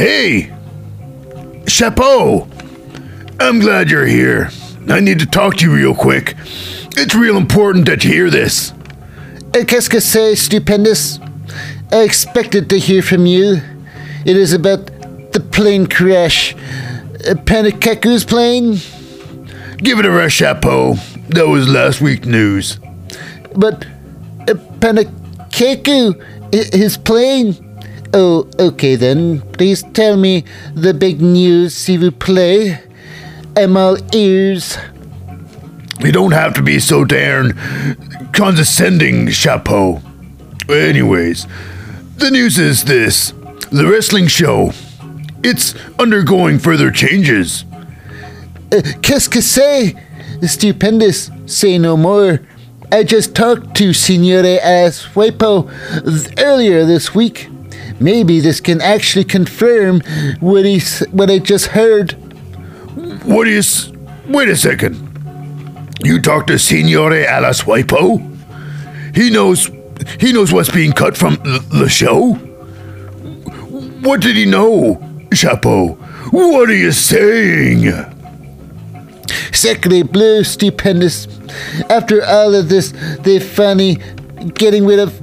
Hey! Chapeau! I'm glad you're here. I need to talk to you real quick. It's real important that you hear this. Uh, Qu'est-ce que c'est, stupendous? I expected to hear from you. It is about the plane crash. Uh, Panikaku's plane? Give it a rest, Chapeau. That was last week's news. But uh, Panikaku, his plane? Oh, okay then. Please tell me the big news, s'il vous plaît. I'm all ears. You don't have to be so darn condescending, Chapeau. Anyways, the news is this the wrestling show. It's undergoing further changes. Uh, Qu'est-ce que c'est? Stupendous. Say no more. I just talked to Signore Aswepo th- earlier this week. Maybe this can actually confirm what he what I just heard. What do you. S- Wait a second. You talked to Signore Alaswipo? He knows. He knows what's being cut from the, show? What did he know, Chapeau? What are you saying? Sacre bleu, stupendous. After all of this, they're finally getting rid of.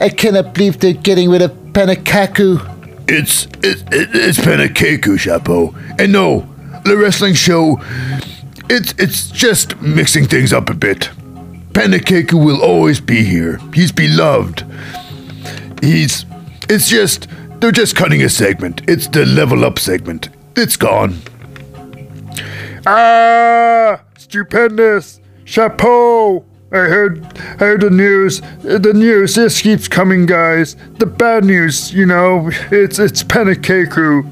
I cannot believe they're getting rid of Panakaku. It's it, it, it's Panakeku, Chapeau. And no, the wrestling show, it's it's just mixing things up a bit. Panakeku will always be here. He's beloved. He's it's just they're just cutting a segment. It's the level up segment. It's gone. Ah, stupendous! Chapeau! I heard, I heard the news. The news. This keeps coming, guys. The bad news, you know. It's it's Panikaku.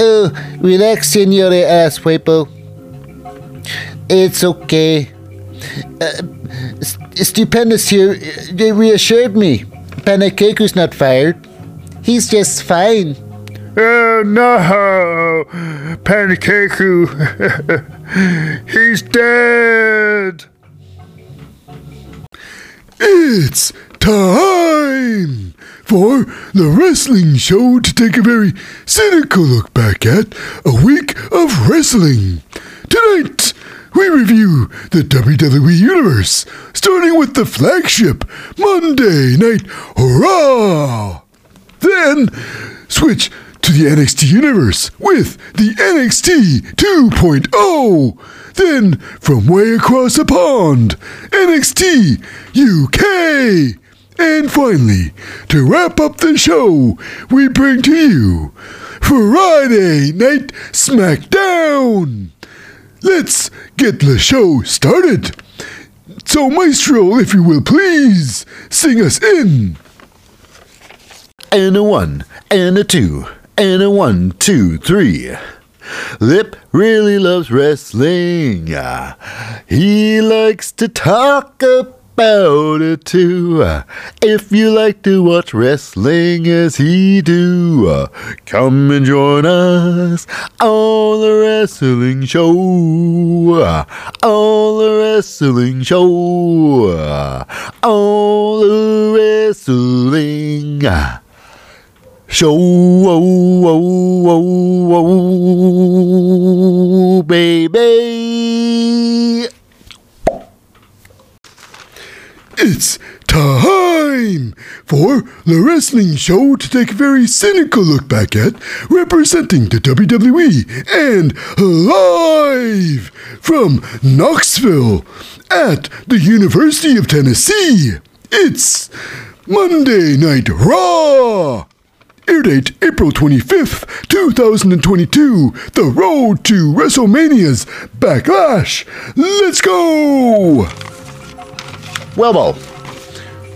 Oh, relax, Signore Aswepo. It's okay. Uh, Stupendous here they reassured me. Panakaku's not fired. He's just fine. Oh no, Panikaku. He's dead. It's time for the wrestling show to take a very cynical look back at a week of wrestling. Tonight, we review the WWE Universe, starting with the flagship Monday Night Raw. Then, switch to the NXT Universe with the NXT 2.0. Then, from way across the pond, NXT UK. And finally, to wrap up the show, we bring to you Friday Night SmackDown. Let's get the show started. So, Maestro, if you will please, sing us in. And a one, and a two, and a one, two, three. Lip really loves wrestling. Ah, He likes to talk about it too. Ah, If you like to watch wrestling as he do, ah, come and join us on the wrestling show. On the wrestling show. On the wrestling. Show, oh oh oh, oh, oh, oh, baby. It's time for the wrestling show to take a very cynical look back at representing the WWE and live from Knoxville at the University of Tennessee. It's Monday Night Raw. Air date April 25th, 2022. The road to WrestleMania's Backlash. Let's go! Welbo.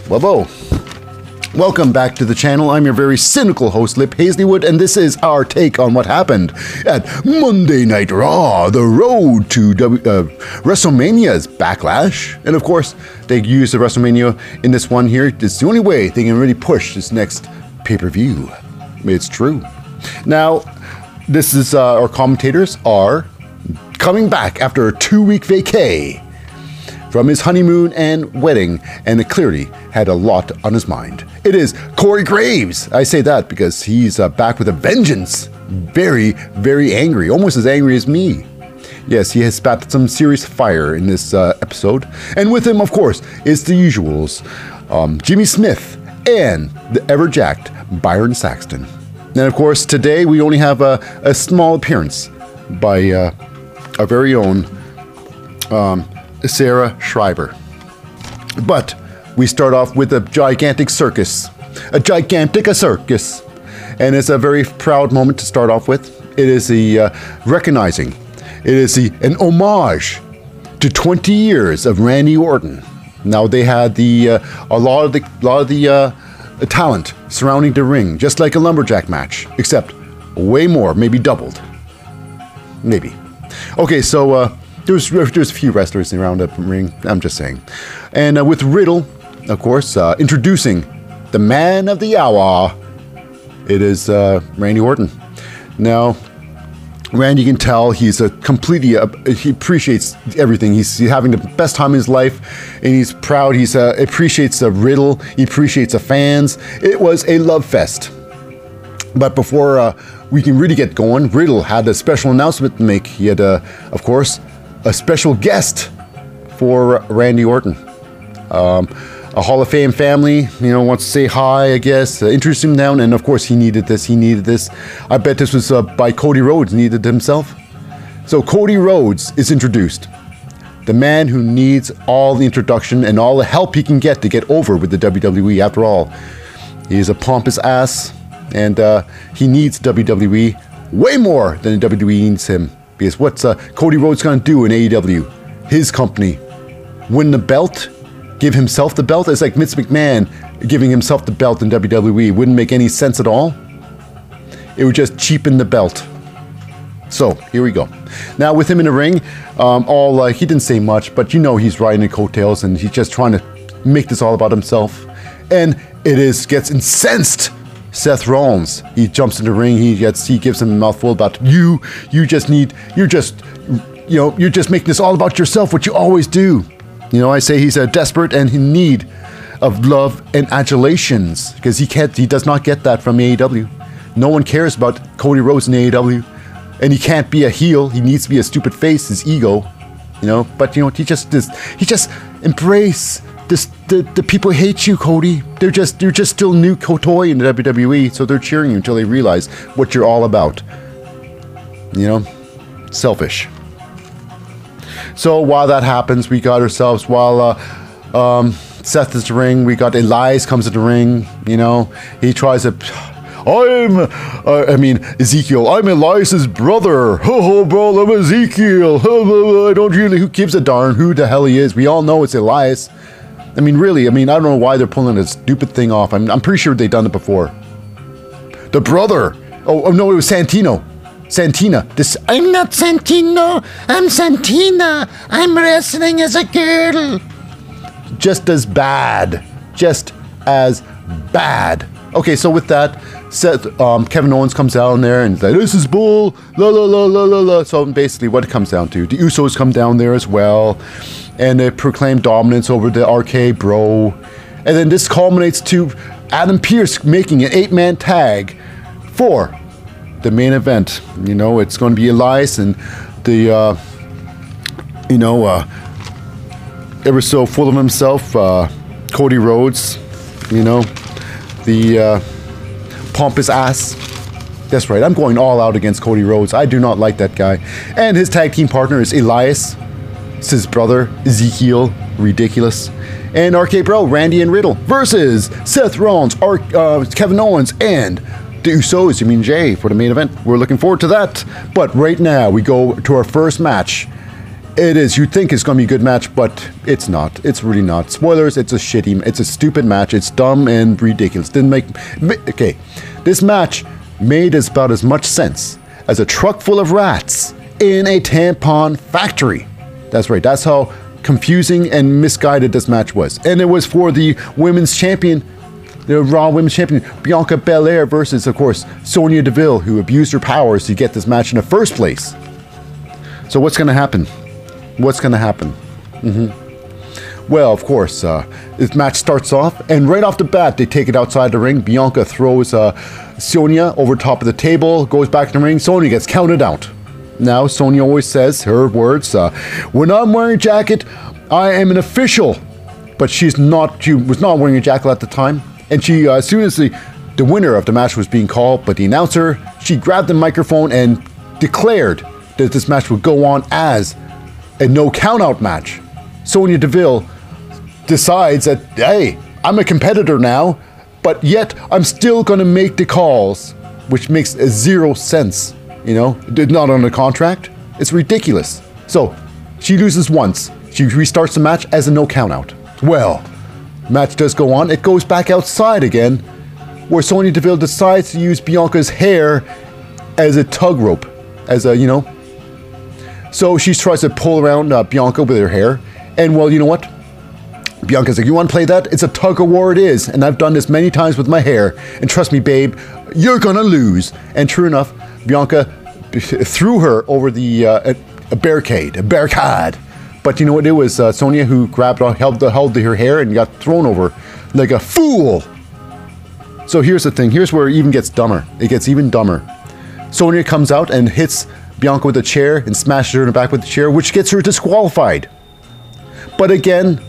Welbo. Welcome back to the channel. I'm your very cynical host, Lip Hazleywood, and this is our take on what happened at Monday Night Raw, the road to w- uh, WrestleMania's Backlash. And of course, they use the WrestleMania in this one here. It's the only way they can really push this next pay per view. It's true. Now, this is uh, our commentators are coming back after a two week vacay from his honeymoon and wedding, and the clearly had a lot on his mind. It is Corey Graves. I say that because he's uh, back with a vengeance. Very, very angry, almost as angry as me. Yes, he has spat some serious fire in this uh, episode. And with him, of course, is the usuals um, Jimmy Smith and the ever jacked Byron Saxton. And of course, today we only have a, a small appearance by uh, our very own um, Sarah Schreiber. But we start off with a gigantic circus. A gigantic a circus. And it's a very proud moment to start off with. It is the uh, recognizing, it is the, an homage to 20 years of Randy Orton. Now they had the uh, a lot of the lot of the uh, talent surrounding the ring, just like a lumberjack match, except way more, maybe doubled, maybe. Okay, so uh, there's there's a few wrestlers around the ring. I'm just saying, and uh, with Riddle, of course, uh, introducing the man of the hour. It is uh, Randy Orton. Now, Randy can tell he's a completely uh, he appreciates everything. He's having the best time in his life, and he's proud. He's uh, appreciates the Riddle. He appreciates the fans. It was a love fest. But before uh, we can really get going, Riddle had a special announcement to make. He had, uh, of course, a special guest for Randy Orton. Um, a Hall of Fame family, you know, wants to say hi, I guess, uh, introduce him down, and of course he needed this, he needed this. I bet this was uh, by Cody Rhodes, needed himself. So Cody Rhodes is introduced. The man who needs all the introduction and all the help he can get to get over with the WWE. After all, he is a pompous ass, and uh, he needs WWE way more than the WWE needs him. Because what's uh, Cody Rhodes going to do in AEW? His company win the belt, give himself the belt. It's like Vince McMahon giving himself the belt in WWE. Wouldn't make any sense at all. It would just cheapen the belt. So here we go. Now with him in the ring, um, all uh, he didn't say much, but you know he's riding the coattails and he's just trying to make this all about himself. And it is gets incensed. Seth Rollins, he jumps in the ring. He gets he gives him a mouthful about you. You just need. You're just, you know, you're just making this all about yourself, what you always do. You know, I say he's a desperate and in need of love and adulations because he can't. He does not get that from AEW. No one cares about Cody Rhodes in AEW, and he can't be a heel. He needs to be a stupid face. His ego, you know. But you know, he just this. He just embrace this. The, the people hate you, Cody. They're just they're just still new toy in the WWE, so they're cheering you until they realize what you're all about. You know, selfish. So while that happens, we got ourselves while uh, um, Seth is the ring, we got Elias comes to the ring. You know, he tries to. I'm, uh, I mean, Ezekiel. I'm Elias's brother. Ho ho, bro, I'm Ezekiel. I don't really. Who gives a darn who the hell he is? We all know it's Elias. I mean, really. I mean, I don't know why they're pulling this stupid thing off. I'm, I'm pretty sure they've done it before. The brother. Oh, oh no, it was Santino. Santina. This I'm not Santino. I'm Santina. I'm wrestling as a girl. just as bad. Just as bad. Okay, so with that, Seth, um, Kevin Owens comes down there and is like, "This is bull." La la la la la la. So basically, what it comes down to, the Usos come down there as well, and they proclaim dominance over the RK Bro, and then this culminates to Adam Pearce making an eight-man tag for the main event. You know, it's going to be Elias and the, uh, you know, uh, ever so full of himself, uh, Cody Rhodes. You know, the uh, pompous ass. That's right. I'm going all out against Cody Rhodes. I do not like that guy. And his tag team partner is Elias. It's his brother Ezekiel. Ridiculous. And RK Bro, Randy and Riddle versus Seth Rollins, Ar- uh, Kevin Owens, and Usos, you mean Jey, for the main event. We're looking forward to that. But right now, we go to our first match. It is. You'd think it's going to be a good match, but it's not. It's really not. Spoilers. It's a shitty. It's a stupid match. It's dumb and ridiculous. Didn't make. Okay, this match made as about as much sense as a truck full of rats in a tampon factory. That's right. That's how confusing and misguided this match was. And it was for the women's champion, the Raw Women's Champion, Bianca Belair versus, of course, Sonya Deville, who abused her powers to get this match in the first place. So what's going to happen? What's going to happen? hmm Well, of course, uh, this match starts off, and right off the bat, they take it outside the ring. Bianca throws uh, Sonya over top of the table, goes back in the ring. Sonya gets counted out. Now, Sonya always says her words, uh, "When I'm wearing a jacket, I am an official." But she's not. She was not wearing a jacket at the time, and she, uh, as soon as the the winner of the match was being called, but the announcer, she grabbed the microphone and declared that this match would go on as a no countout match. Sonya Deville decides that, hey, I'm a competitor now, but yet I'm still to make the calls, which makes zero sense. You know, not on the contract. It's ridiculous. So she loses once. She restarts the match as a no countout. Well, match does go on. It goes back outside again, where Sonya Deville decides to use Bianca's hair as a tug rope, as a you know. So she tries to pull around uh, Bianca with her hair, and well, you know what? Bianca's like, You want to play that? It's a tug of war, it is. And I've done this many times with my hair. And trust me, babe, you're to lose. And true enough, Bianca threw her over the uh, a barricade, a barricade. But you know what? It was uh, Sonya who grabbed, held, held her hair and got thrown over like a fool. So here's the thing. Here's where it even gets dumber. It gets even dumber. Sonya comes out and hits Bianca with a chair and smashes her in the back with the chair, which gets her disqualified. But again,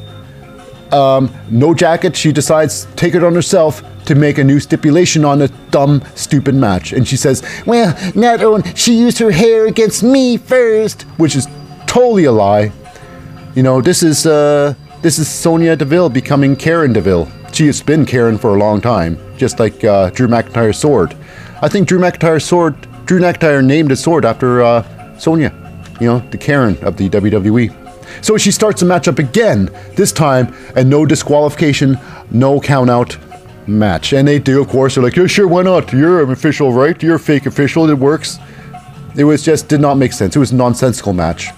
um, no jacket. She decides take it on herself to make a new stipulation on a dumb, stupid match. And she says, "Well, not only she used her hair against me first, which is totally a lie. You know, this is uh, this is Sonya Deville becoming Karen Deville. She has been Karen for a long time, just like uh, Drew McIntyre's sword. I think Drew McIntyre's sword, Drew McIntyre named his sword after uh, Sonya. You know, the Karen of the WWE. So she starts the match up again, this time and no disqualification, no count out match. And they do, of course, they're like, yeah, sure, why not? You're an official, right? You're a fake official, it works. It was just, did not make sense. It was a nonsensical match.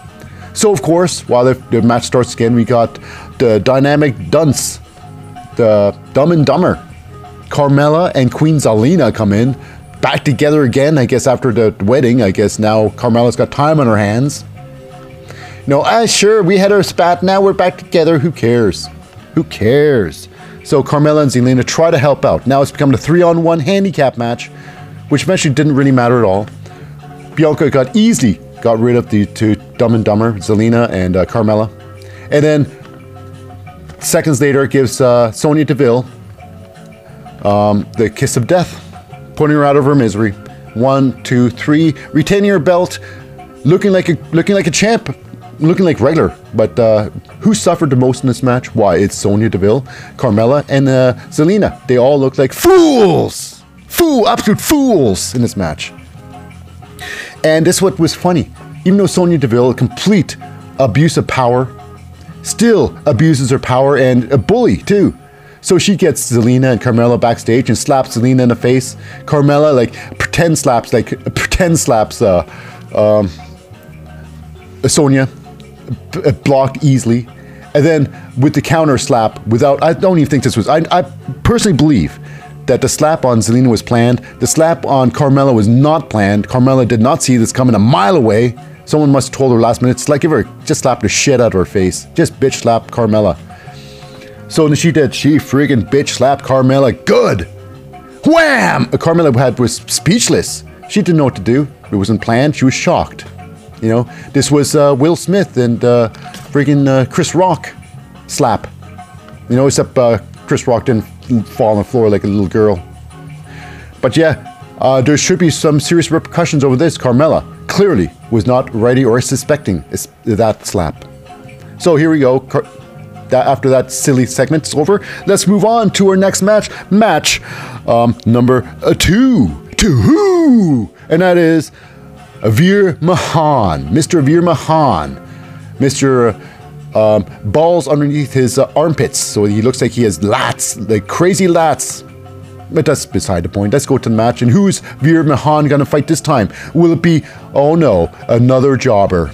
So, of course, while the, the match starts again, we got the dynamic dunce, the dumb and dumber. Carmella and Queen Zelina come in, back together again, I guess, after the wedding. I guess now Carmella's got time on her hands. No, ah, sure, we had our spat, now we're back together. Who cares? Who cares? So Carmella and Zelina try to help out. Now it's become a three on one handicap match, which eventually didn't really matter at all. Bianca got easily got rid of the two Dumb and Dumber, Zelina and uh, Carmella. And then seconds later, it gives uh, Sonya Deville um, the kiss of death, putting her out of her misery. One, two, three, retaining her belt, looking like a looking like a champ looking like regular. But uh, who suffered the most in this match? Why, it's Sonya Deville, Carmella, and uh, Zelina. They all look like fools! Fool, absolute fools in this match. And this what was funny. Even though Sonya Deville, a complete abuse of power, still abuses her power and a bully too. So she gets Zelina and Carmella backstage and slaps Zelina in the face. Carmella like pretend slaps like pretend slaps uh, um, Sonya block easily. And then with the counter slap, without, I don't even think this was, I, I personally believe that the slap on Zelina was planned. The slap on Carmella was not planned. Carmella did not see this coming a mile away. Someone must have told her last minute. It's like if her just slapped the shit out of her face. Just bitch slap Carmella. So she did. She friggin' bitch slapped Carmella. Good. Wham! Carmella had was speechless. She didn't know what to do. It wasn't planned. She was shocked. You know, this was uh, Will Smith and uh, friggin' uh, Chris Rock slap. You know, except uh, Chris Rock didn't fall on the floor like a little girl. But yeah, uh, there should be some serious repercussions over this. Carmella clearly was not ready or suspecting that slap. So here we go. Car- that after that silly segment's over, let's move on to our next match. Match um, number uh, two. Two. And that is Veer Mahaan. Mr. Veer Mahaan. Mr. Um, balls underneath his uh, armpits, so he looks like he has lats, like crazy lats. But that's beside the point. Let's go to the match. And who's Veer Mahaan going to fight this time? Will it be, oh no, another jobber?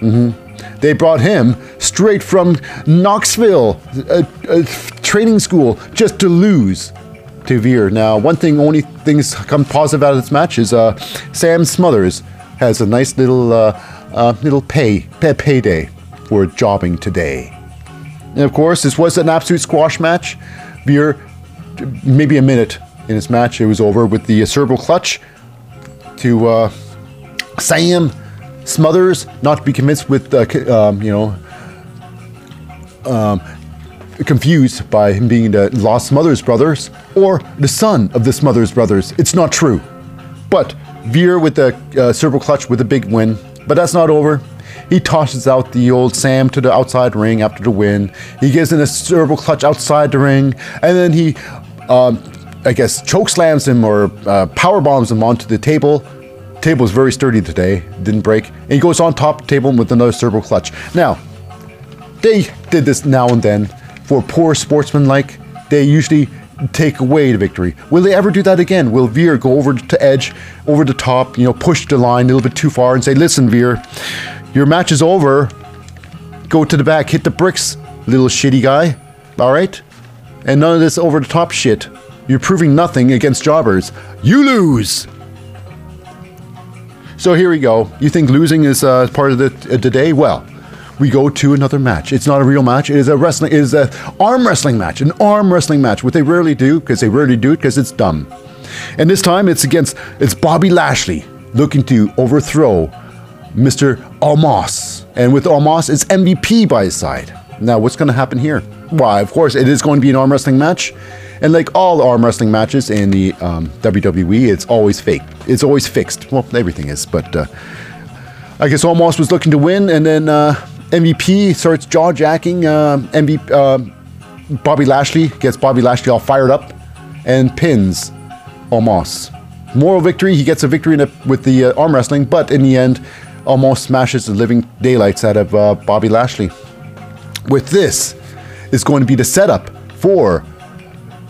Mm-hmm. They brought him straight from Knoxville, a, a training school, just to lose to Veer. Now, one thing, only things come positive out of this match is uh, Sam Smothers has a nice little uh, uh, little pay, pay payday for jobbing today. And of course, this was an absolute squash match. Veer, maybe a minute in this match, it was over with the cerebral clutch to uh, Sam Smothers, not to be convinced with, uh, um, you know, um, confused by him being the lost Smothers brothers or the son of the Smothers brothers. It's not true. But Veer with the uh, cerebral clutch with a big win. But that's not over. He tosses out the old Sam to the outside ring after the win. He gives in a cerebral clutch outside the ring, and then he, um, I guess, choke slams him or uh, power bombs him onto the table. Table is very sturdy today, didn't break. And he goes on top of the table with another cerebral clutch. Now, they did this now and then for poor sportsmen like they usually take away the victory will they ever do that again will veer go over to edge over the top you know push the line a little bit too far and say listen veer your match is over go to the back hit the bricks little shitty guy all right and none of this over the top shit you're proving nothing against jobbers you lose so here we go. You think losing is uh, part of the, uh, the day? Well, we go to another match. It's not a real match. It is a wrestling. It is a arm wrestling match. An arm wrestling match. What they rarely do because they rarely do it because it's dumb. And this time it's against it's Bobby Lashley looking to overthrow Mr. Omos. And with Omos, it's MVP by his side. Now, what's going to happen here? Why, of course, it is going to be an arm wrestling match. And like all arm wrestling matches in the um, WWE, it's always fake. It's always fixed. Well, everything is, but uh, I guess Omos was looking to win, and then uh, MVP starts jaw jacking. Uh, MVP, uh, Bobby Lashley gets Bobby Lashley all fired up and pins Omos. Moral victory. He gets a victory a, with the uh, arm wrestling, but in the end, Omos smashes the living daylights out of uh, Bobby Lashley. With this, is going to be the setup for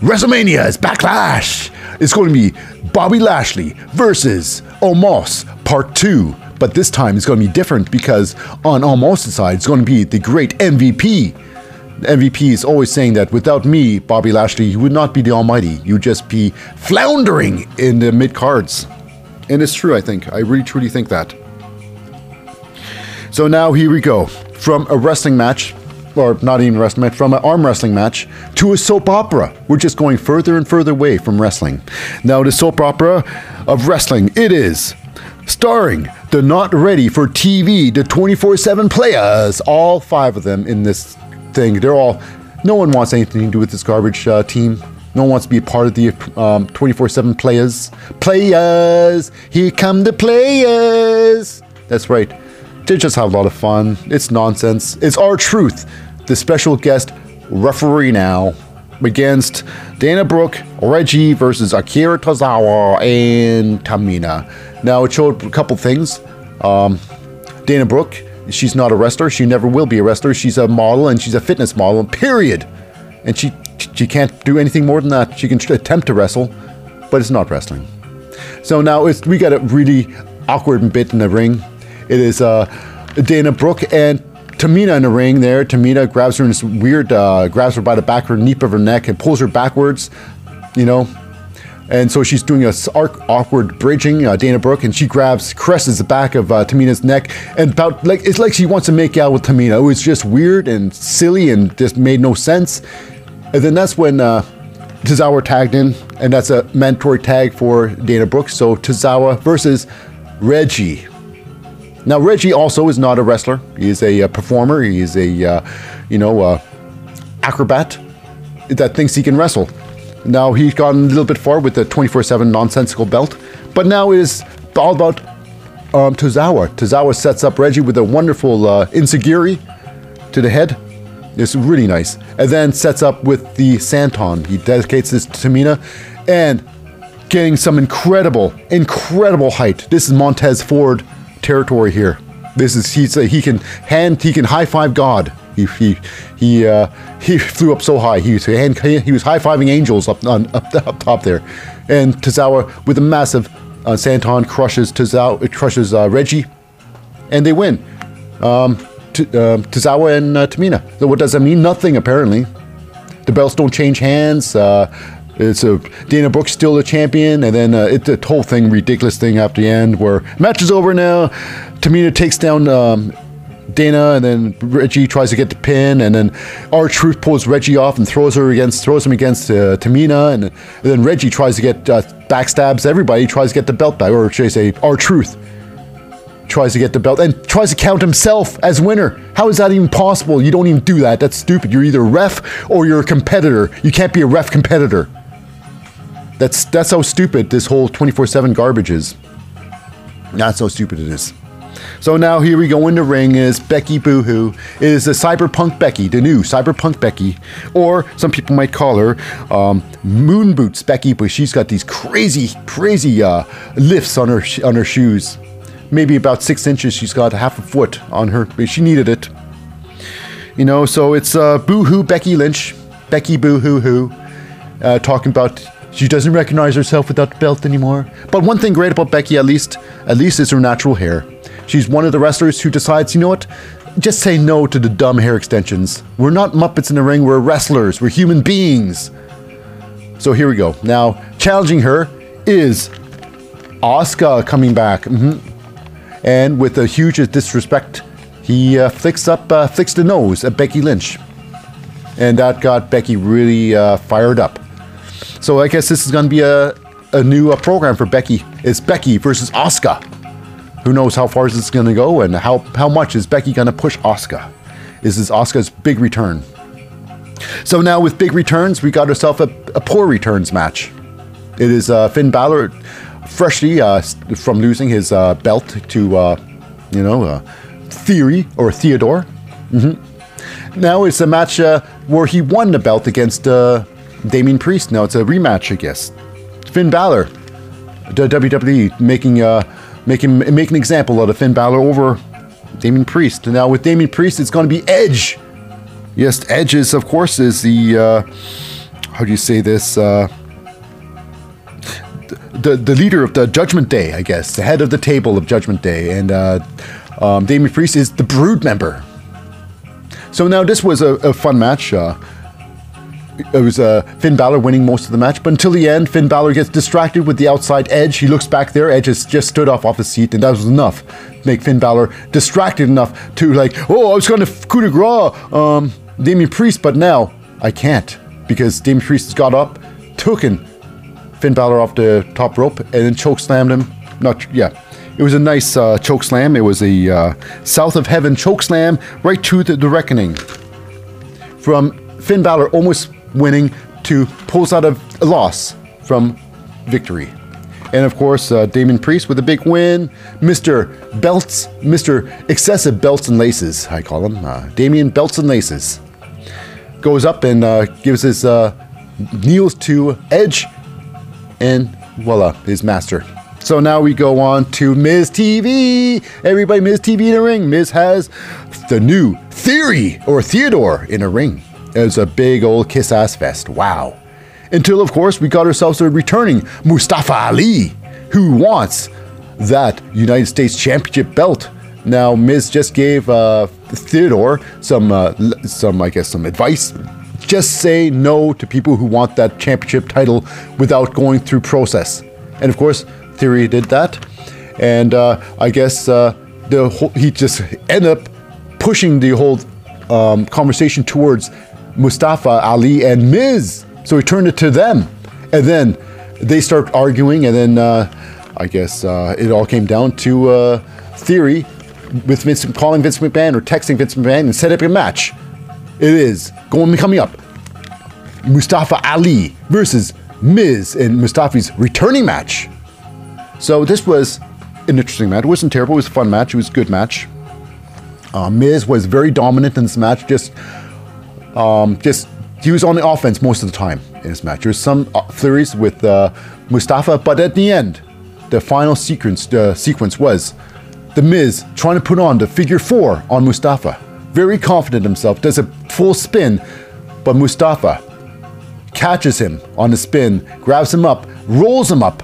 WrestleMania's Backlash. It's going to be Bobby Lashley versus Omos Part 2. But this time it's going to be different because on Omos' side, it's going to be the great MVP. MVP is always saying that without me, Bobby Lashley, you would not be the Almighty. You'd just be floundering in the mid cards. And it's true, I think. I really truly think that. So now here we go. From a wrestling match, or not even wrestling match, from an arm wrestling match to a soap opera. We're just going further and further away from wrestling. Now, the soap opera of wrestling, it is starring the not ready for TV, the 24 7 players, all five of them in this thing. They're all, no one wants anything to do with this garbage uh, team. No one wants to be a part of the 24 7 players. Players! Here come the players! That's right. They just have a lot of fun. It's nonsense. It's R-Truth. The special guest referee now against Dana Brooke, Reggie versus Akira Tozawa and Tamina. Now it showed a couple things. Um, Dana Brooke, she's not a wrestler. She never will be a wrestler. She's a model and she's a fitness model. Period. And she she can't do anything more than that. She can attempt to wrestle, but it's not wrestling. So now it's we got a really awkward bit in the ring. It is uh, Dana Brooke and Tamina in the ring there. Tamina grabs her in this weird, uh, grabs her by the back of her nape of her neck and pulls her backwards, you know. And so she's doing a awkward bridging, uh, Dana Brooke, and she grabs, caresses the back of uh, Tamina's neck, and about like it's like she wants to make out with Tamina. It was just weird and silly and just made no sense. And then that's when uh, tagged in, and that's a mandatory tag for Dana Brooke. So Tozawa versus Reggie. Now Reggie also is not a wrestler. He is a, uh performer. He is a, uh, you know, uh, acrobat that thinks he can wrestle. Now he's gone a little bit far with the 24/7 nonsensical belt, but now it is all about um, Tozawa. Tozawa sets up Reggie with a wonderful uh, insecurity to the head. It's really nice. And then sets up with the Senton. He dedicates this to Tamina and getting some incredible, incredible height. This is Montez Ford territory here. This is he's uh, he can hand he can high five God. He he he uh, he flew up so high. He was hand, he was high fiving angels up on up, up top there, and Tozawa with a massive uh, Senton crushes it crushes uh, Reggie, and they win. Um, T- Tozawa and uh, Tamina. So what does that mean? Nothing apparently. The belts don't change hands. Uh, it's a Dana Brooks still the champion, and then uh, it's a whole thing, ridiculous thing after the end where match is over now. Tamina takes down um, Dana, and then Reggie tries to get the pin, and then R-Truth pulls Reggie off and throws her against, throws him against uh, Tamina, and, and then Reggie tries to get uh, backstabs everybody, tries to get the belt back, or should I say, R-Truth tries to get the belt and tries to count himself as winner. How is that even possible? You don't even do that. That's stupid. You're either a ref or you're a competitor. You can't be a ref competitor. That's that's how stupid this whole 24/7 garbage is. That's how stupid it is. So now here we go in the ring is Becky Boohoo. Is the Cyberpunk Becky, the new Cyberpunk Becky, or some people might call her um, Moon Boots Becky, but she's got these crazy, crazy uh, lifts on her on her shoes. Maybe about six inches. She's got half a foot on her. but She needed it. You know, so it's uh, Boohoo Becky Lynch, Becky Boohoo Hoo, uh, talking about she doesn't recognize herself without the belt anymore. But one thing great about Becky, at least, at least, is her natural hair. She's one of the wrestlers who decides, you know what? Just say no to the dumb hair extensions. We're not Muppets in the ring, we're wrestlers, we're human beings. So here we go. Now, challenging her is Asuka coming back. Mhm. And with a huge disrespect, he uh, flicks up, uh, flicks the nose at Becky Lynch. And that got Becky really uh, fired up. So I guess this is going to be a, a new uh, program for Becky. It's Becky versus Asuka. Who knows how far is this going to go and how, how much is Becky going to push Asuka? Is this is Asuka's big return. So now with big returns, we got ourselves a, a poor returns match. It is uh, Finn Balor, freshly uh, from losing his uh, belt to, uh, you know, uh, Theory or Theodore. hmm Now it's a match uh, where he won the belt against Damien Priest. Now it's a rematch, I guess. Finn Balor, the WWE making uh, making making an example out of Finn Balor over Damien Priest. Now with Damien Priest, it's going to be Edge. Yes, Edge is of course is the uh, how do you say this? Uh, the the leader of the Judgment Day, I guess, the head of the table of Judgment Day, and uh, um, Damien Priest is the Brood member. So now this was a, a fun match. Uh, it was uh, Finn Balor winning most of the match, but until the end, Finn Balor gets distracted with the outside Edge. He looks back there. Edge has just stood off off his seat, and that was enough make Finn Balor distracted enough to like, oh, I was going to coup de grace um, Damien Priest, but now I can't because Damien Priest got up, taken Finn Balor off the top rope, and then choke slammed him. Not yeah. It was a nice uh, choke slam. It was a uh, South of Heaven choke slam right to the, the reckoning from Finn Balor almost winning to pulls out a loss from victory. And of course, uh, Damien Priest with a big win. Mr. Belts, Mr. Excessive Belts and Laces, I call him. Uh, Damien Belts and Laces. Goes up and uh, gives his uh, kneels to Edge and voila, his master. So now we go on to Miz TV. Everybody, Miz TV in a ring. Miz has the new Theory or Theodore in a ring. It was a big old kiss ass fest. Wow. Until, of course, we got ourselves a returning Mustafa Ali, who wants that United States Championship belt. Now, Miz just gave uh, Theodore some, uh, some, I guess, some advice. Just say no to people who want that championship title without going through process. And of course, Theory did that, and uh, I guess uh, the whole, he just ended up pushing the whole um, conversation towards Mustafa Ali and Miz. So he turned it to them, and then they start arguing, and then uh, I guess uh, it all came down to uh, Theory with Vince calling Vince McMahon or texting Vince McMahon and set up a match. It is going coming up. Mustafa Ali versus Miz in Mustafa's returning match. So this was an interesting match. It wasn't terrible. It was a fun match. It was a good match. Uh, Miz was very dominant in this match. Just, um, just he was on the offense most of the time in this match. There was some uh, flurries with uh, Mustafa, but at the end, the final sequence the sequence was the Miz trying to put on the figure four on Mustafa. Very confident himself, does a full spin, but Mustafa catches him on the spin, grabs him up, rolls him up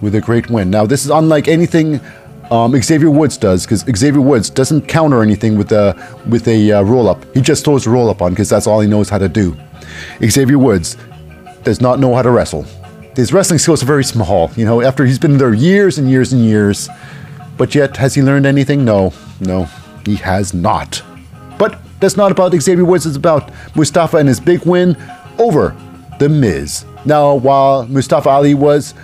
with a great win. Now, this is unlike anything um, Xavier Woods does, because Xavier Woods doesn't counter anything with a with a uh, roll up. He just throws a roll up on because that's all he knows how to do. Xavier Woods does not know how to wrestle. His wrestling skills are very small. You know, after he's been there years and years and years, but yet has he learned anything? No, no. He has not. But that's not about Xavier Woods, it's about Mustafa and his big win over The Miz. Now, while Mustafa Ali was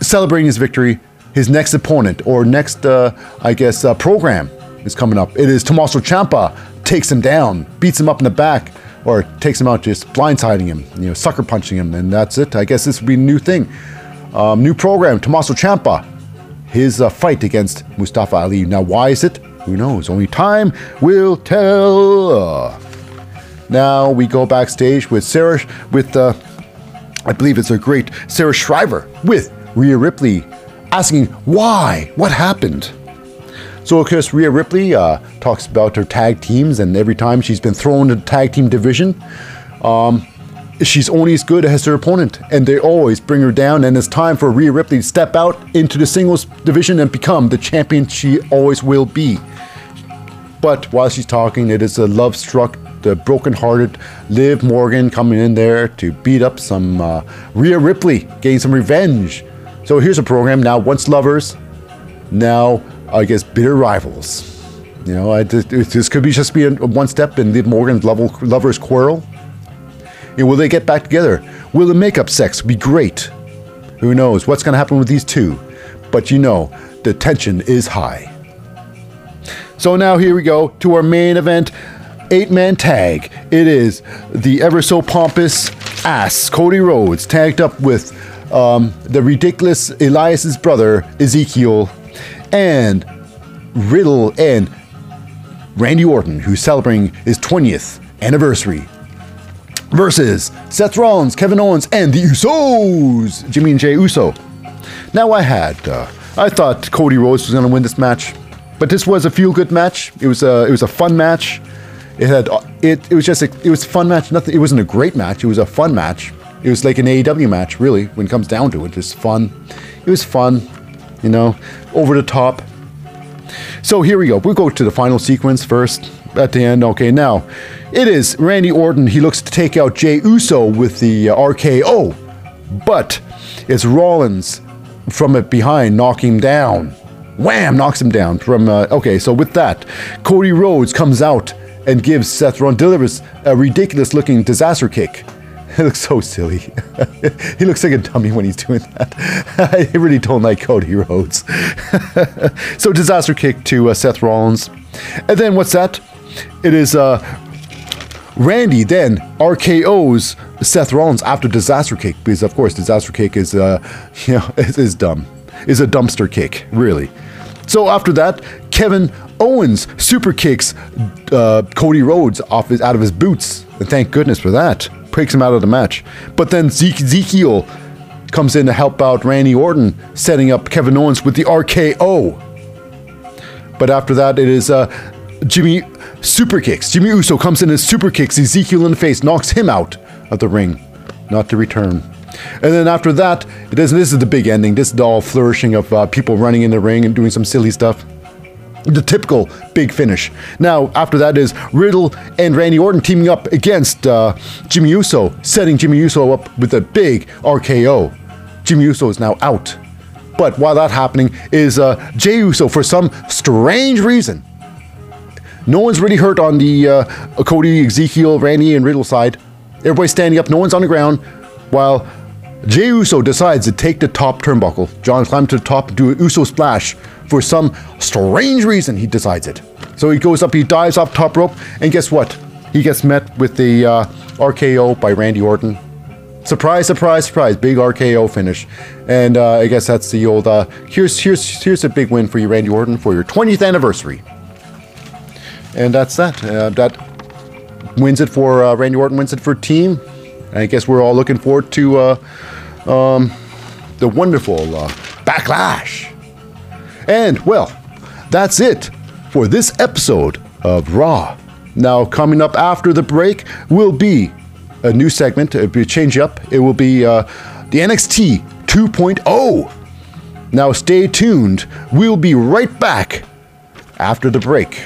celebrating his victory, his next opponent, or next, uh, I guess, uh, program is coming up. It is Tommaso Ciampa takes him down, beats him up in the back, or takes him out just blindsiding him, you know, sucker punching him, and that's it. I guess this would be a new thing. Um, new program, Tommaso Ciampa, his uh, fight against Mustafa Ali. Now, why is it? Who knows? Only time will tell. Now we go backstage with Sarah, with uh, I believe it's a great Sarah Schreiber with Rhea Ripley, asking why, what happened. So of course, Rhea Ripley uh, talks about her tag teams, and every time she's been thrown into the tag team division, um, she's only as good as her opponent, and they always bring her down. And it's time for Rhea Ripley to step out into the singles division and become the champion she always will be. But while she's talking, it is a love struck, the broken-hearted Liv Morgan coming in there to beat up some uh, Rhea Ripley, gain some revenge. So here's a program now. Once lovers, now I guess bitter rivals. You know, I, this, could be just be a, one step in Liv Morgan's level, lovers quarrel. And will they get back together? Will the makeup sex be great? Who knows what's going to happen with these two? But you know, the tension is high. So now here we go to our main event eight man tag. It is the ever so pompous ass Cody Rhodes tagged up with um, the ridiculous Elias's brother Ezekiel and Riddle and Randy Orton, who's celebrating his 20th anniversary, versus Seth Rollins, Kevin Owens, and the Usos, Jimmy and Jey Uso. Now I had, uh, I thought Cody Rhodes was going to win this match, but this was a feel-good match. It was a, it was a fun match. It had, it, it was just, a, it was a fun match. Nothing, it wasn't a great match. It was a fun match. It was like an AEW match, really, when it comes down to it. It's fun. It was fun, you know, over the top. So here we go. We'll go to the final sequence first at the end. Okay, now it is Randy Orton. He looks to take out Jey Uso with the uh, RKO, but it's Rollins from it behind knocking him down. Wham! Knocks him down from. Uh, okay, so with that, Cody Rhodes comes out and gives Seth Rollins delivers a ridiculous looking disaster kick. It looks so silly. he looks like a dummy when he's doing that. I really don't like Cody Rhodes. so disaster kick to uh, Seth Rollins, and then what's that? It is uh, Randy then RKO's Seth Rollins after disaster kick because of course disaster kick is uh, you know is, is dumb, is a dumpster kick really. So after that, Kevin Owens super kicks uh, Cody Rhodes off his, out of his boots, and thank goodness for that breaks him out of the match. But then Ezekiel comes in to help out Randy Orton, setting up Kevin Owens with the RKO. But after that, it is uh, Jimmy super kicks. Jimmy Uso comes in and super kicks Ezekiel in the face, knocks him out of the ring, not to return. And then after that, it is, this is the big ending. This is all flourishing of uh, people running in the ring and doing some silly stuff the typical big finish. Now, after that is Riddle and Randy Orton teaming up against uh, Jimmy Uso, setting Jimmy Uso up with a big RKO. Jimmy Uso is now out. But while that happening is uh, Jey Uso, for some strange reason, no one's really hurt on the uh, Cody, Ezekiel, Randy, and Riddle side. Everybody's standing up, no one's on the ground, while Jey Uso decides to take the top turnbuckle. John climbs to the top and do an Uso splash. For some strange reason, he decides it. So he goes up, he dives off top rope, and guess what? He gets met with the uh, RKO by Randy Orton. Surprise, surprise, surprise! Big RKO finish, and uh, I guess that's the old. Uh, here's here's here's a big win for you, Randy Orton, for your 20th anniversary. And that's that. Uh, that wins it for uh, Randy Orton. Wins it for team. I guess we're all looking forward to uh, um, the wonderful uh, backlash. And, well, that's it for this episode of Raw. Now, coming up after the break will be a new segment, a change up. It will be uh, the NXT 2.0. Now, stay tuned. We'll be right back after the break.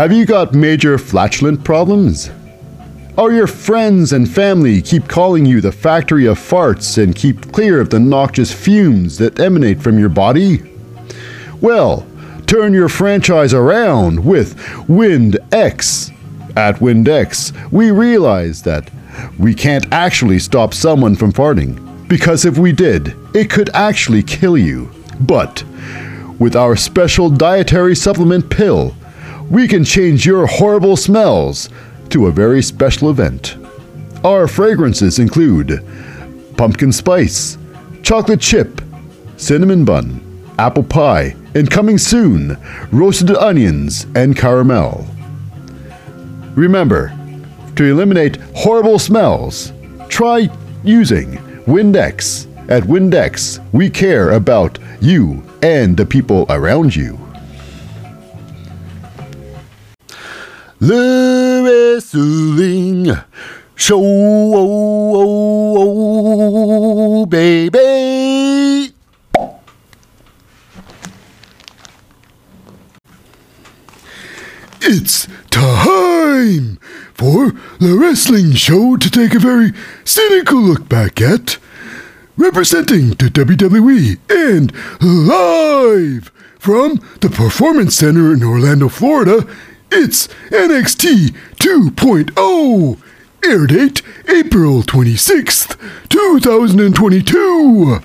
Have you got major flatulent problems? Are your friends and family keep calling you the factory of farts and keep clear of the noxious fumes that emanate from your body? Well, turn your franchise around with WindX. At WindX, we realize that we can't actually stop someone from farting, because if we did, it could actually kill you. But with our special dietary supplement pill, we can change your horrible smells to a very special event. Our fragrances include pumpkin spice, chocolate chip, cinnamon bun, apple pie, and coming soon, roasted onions and caramel. Remember, to eliminate horrible smells, try using Windex. At Windex, we care about you and the people around you. Wrestling show, oh, oh, oh, baby. It's time for the wrestling show to take a very cynical look back at. Representing the WWE and live from the Performance Center in Orlando, Florida, it's NXT 2.0. Air date April 26th, 2022.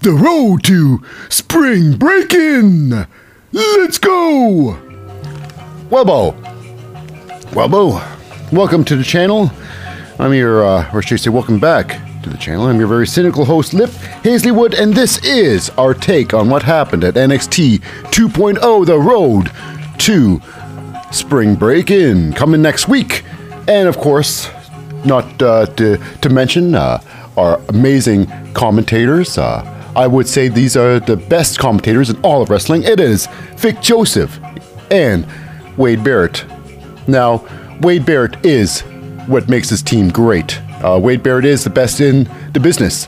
The road to spring break-in. Let's go! Webbo. Webbo. Welcome to the channel. I'm your, uh, or should I say, welcome back to the channel. I'm your very cynical host, Lip Hazleywood, and this is our take on what happened at NXT 2.0 The Road to Spring Break In, coming next week. And of course, not uh, to, to mention uh, our amazing commentators. Uh, I would say these are the best commentators in all of wrestling. It is Vic Joseph and Wade Barrett. Now, Wade Barrett is what makes his team great. Uh, Wade Barrett is the best in the business.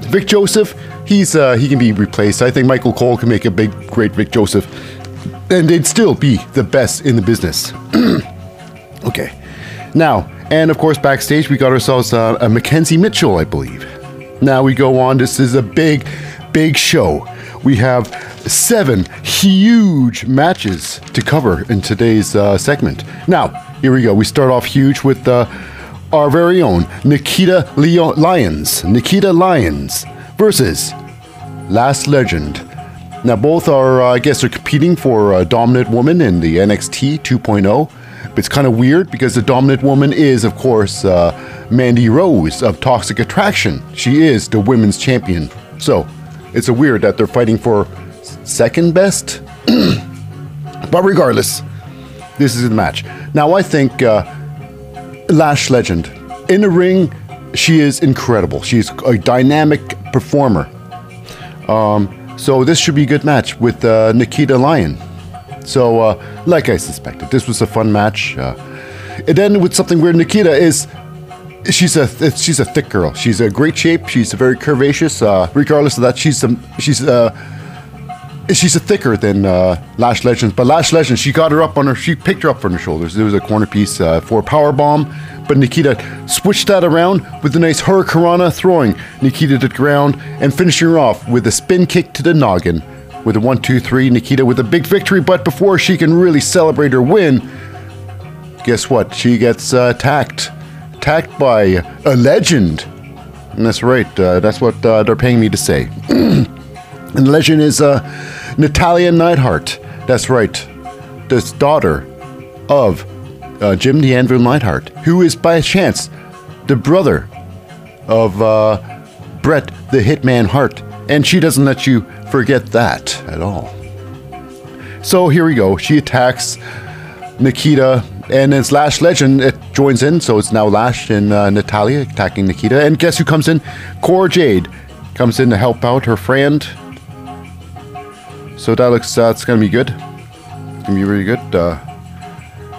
Vic Joseph, he's uh, he can be replaced. I think Michael Cole can make a big, great Vic Joseph, and they'd still be the best in the business. okay, now and of course backstage we got ourselves uh, a Mackenzie Mitchell, I believe. Now we go on. This is a big, big show. We have seven huge matches to cover in today's uh, segment. Now, here we go. We start off huge with uh, our very own Nikita Leo- Lyons. Nikita Lyons versus Lash Legend. Now, both are, uh, I guess, are competing for a dominant woman in the NXT 2.0. But it's kind of weird because the dominant woman is, of course, uh, Mandy Rose of Toxic Attraction. She is the women's champion. So, it's a weird that they're fighting for second best. but regardless, this is the match. Now, I think uh, Lash Legend in the ring, she is incredible. She's a dynamic performer. Um, so this should be a good match with uh, Nikita Lyon. So, uh, like I suspected, this was a fun match. Uh, it ended with something weird. Nikita is. She's a she's a thick girl. She's a great shape. She's very curvaceous. Uh, regardless of that, she's a, she's uh, she's a thicker than uh, Lash Legends. But Lash Legends, she got her up on her. She picked her up on her shoulders. There was a corner piece uh, for power bomb. But Nikita switched that around with a nice Hurricanrana, throwing Nikita to the ground and finishing her off with a spin kick to the noggin. With a one, two, three, Nikita with a big victory. But before she can really celebrate her win, guess what? She gets uh, attacked. Attacked by a legend. And that's right. Uh, that's what uh, they're paying me to say. and the legend is uh, Natalya Neidhart. That's right. This daughter of uh, Jim the Neidhart, who is by chance the brother of uh, Bret the Hitman Hart. And she doesn't let you forget that at all. So here we go. She attacks Nikita, and it's Lash Legend. It joins in, so it's now Lash and uh, Natalya attacking Nikita. And guess who comes in? Cora Jade comes in to help out her friend. So that looks uh, it's gonna be good. It's gonna be really good. Uh,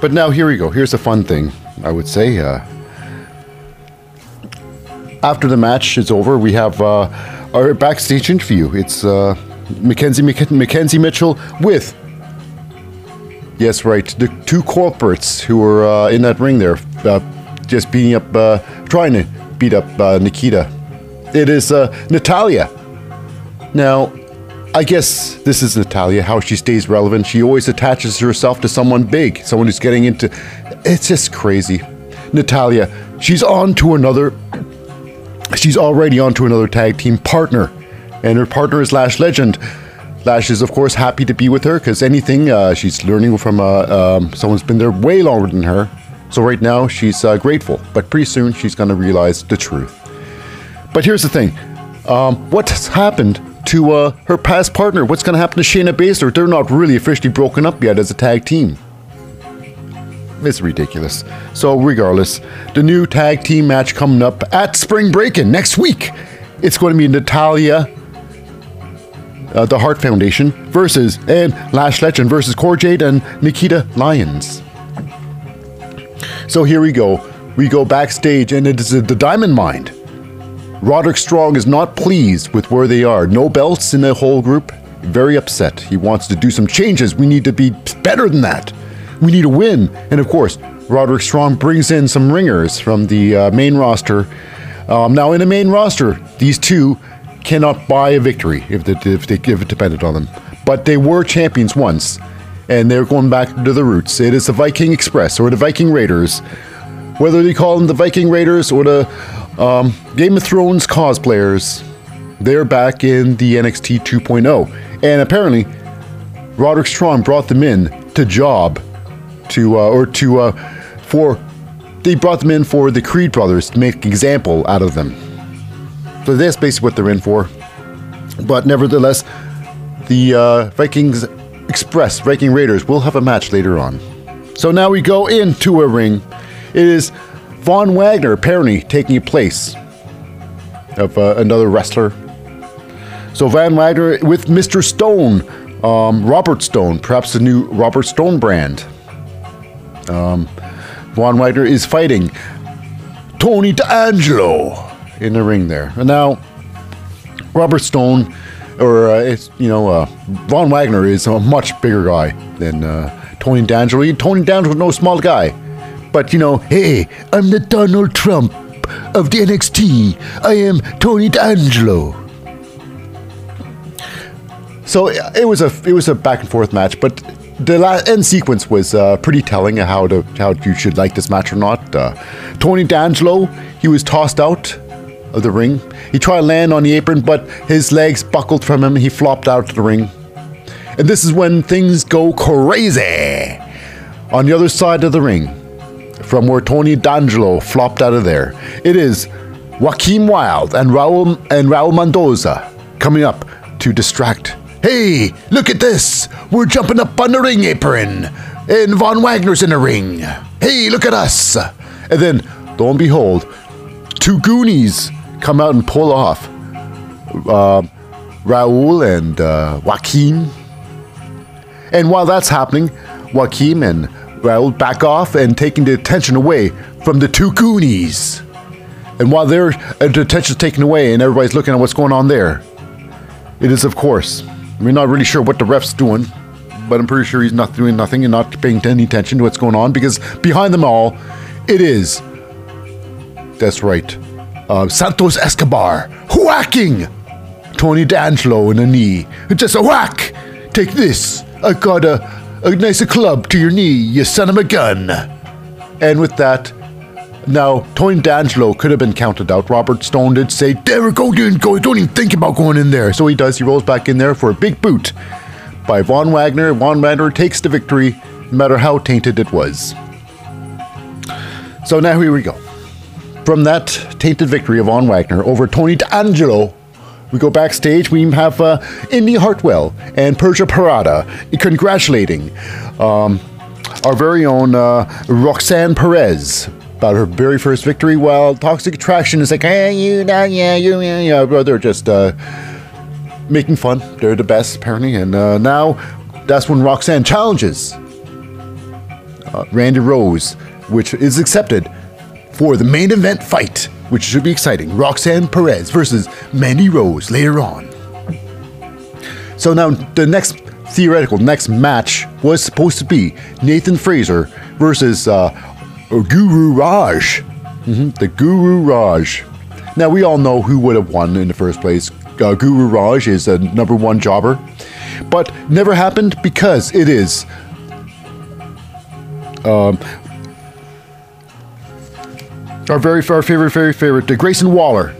but now here we go. Here's a fun thing. I would say. Uh, after the match is over, we have uh, our backstage interview. It's uh, Mackenzie Mackenzie Mitchell with Yes, right. The two corporates who were uh, in that ring there, uh, just beating up, uh, trying to beat up uh, Nikita. It is uh, Natalya. Now, I guess this is Natalya, how she stays relevant. She always attaches herself to someone big, someone who's getting into. It's just crazy. Natalya, she's on to another. She's already on to another tag team partner, and her partner is Lash Legend. Lash is, of course, happy to be with her because anything uh, she's learning from uh, um, someone's been there way longer than her. So right now she's uh, grateful, but pretty soon she's going to realize the truth. But here's the thing: um, what's happened to uh, her past partner? What's going to happen to Shayna Baszler? They're not really officially broken up yet as a tag team. It's ridiculous. So regardless, the new tag team match coming up at Spring Breakin' next week. It's going to be Natalya uh, the Hart Foundation versus and Lash Legend versus Cora Jade and Nikita Lyons. So here we go. We go backstage, and it is the Diamond Mine. Roderick Strong is not pleased with where they are. No belts in the whole group. Very upset. He wants to do some changes. We need to be better than that. We need a win. And of course, Roderick Strong brings in some ringers from the uh, main roster. Um, now, in the main roster, these two cannot buy a victory if they, if they if it depended on them. But they were champions once, and they're going back to the roots. It is the Viking Express or the Viking Raiders, whether they call them the Viking Raiders or the um, Game of Thrones cosplayers. They're back in the NXT 2.0, and apparently, Roderick Strong brought them in to job, to uh, or to uh, for they brought them in for the Creed brothers to make example out of them. So that's basically what they're in for. But nevertheless, the uh, Vikings Express, Viking Raiders, will have a match later on. So now we go into a ring. It is Von Wagner apparently taking place of uh, another wrestler. So Von Wagner with Mr. Stone, um, Robert Stone, perhaps the new Robert Stone brand. Um, Von Wagner is fighting Tony D'Angelo in the ring there. And now, Robert Stone, or uh, it's, you know, uh, Von Wagner is a much bigger guy than uh, Tony D'Angelo. Tony D'Angelo's no small guy. But, you know, hey, I'm the Donald Trump of the NXT. I am Tony D'Angelo. So it was a it was a back and forth match, but the last end sequence was uh, pretty telling of how to how you should like this match or not. Uh, Tony D'Angelo, he was tossed out of the ring. He tried to land on the apron, but his legs buckled from him. He flopped out of the ring. And this is when things go crazy. On the other side of the ring, from where Tony D'Angelo flopped out of there, it is Joaquin Wilde and Raul and Raul Mendoza coming up to distract. Hey, look at this! We're jumping up on the ring apron, and Von Wagner's in the ring. Hey, look at us! And then, lo and behold, two Goonies come out and pull off uh, Raul and uh, Joaquin. And while that's happening, Joaquin and Raul back off and taking the attention away from the two Goonies. And while their attention is taken away and everybody's looking at what's going on there, it is, of course, we're not really sure what the ref's doing, but I'm pretty sure he's not doing nothing and not paying any attention to what's going on because behind them all, it is. That's right. Uh, Santos Escobar whacking Tony D'Angelo in the knee. Just a whack. Take this. I got a, a nice club to your knee, you son of a gun. And with that, now Tony D'Angelo could have been counted out. Robert Stone did say, "Never go in, go. Don't even think about going in there." So he does. He rolls back in there for a big boot by Von Wagner. Von Wagner takes the victory, no matter how tainted it was. So now here we go. From that tainted victory of Von Wagner over Tony D'Angelo, we go backstage. We have uh, Indi Hartwell and Persia Pirotta congratulating um, our very own uh, Roxanne Perez about her very first victory. While Toxic Attraction is like, hey, you, nah, yeah, you, yeah, yeah. But they're just uh, making fun. They're the best, apparently. And uh, now that's when Roxanne challenges uh, Randy Rose, which is accepted for the main event fight, which should be exciting. Roxanne Perez versus Mandy Rose later on. So now the next theoretical next match was supposed to be Nathan Frazer versus uh, Guru Raaj. the Guru Raaj. Now we all know who would have won in the first place. Uh, Guru Raaj is a number one jobber, but never happened because it is. Um, our very our favorite, very favorite, uh, Grayson Waller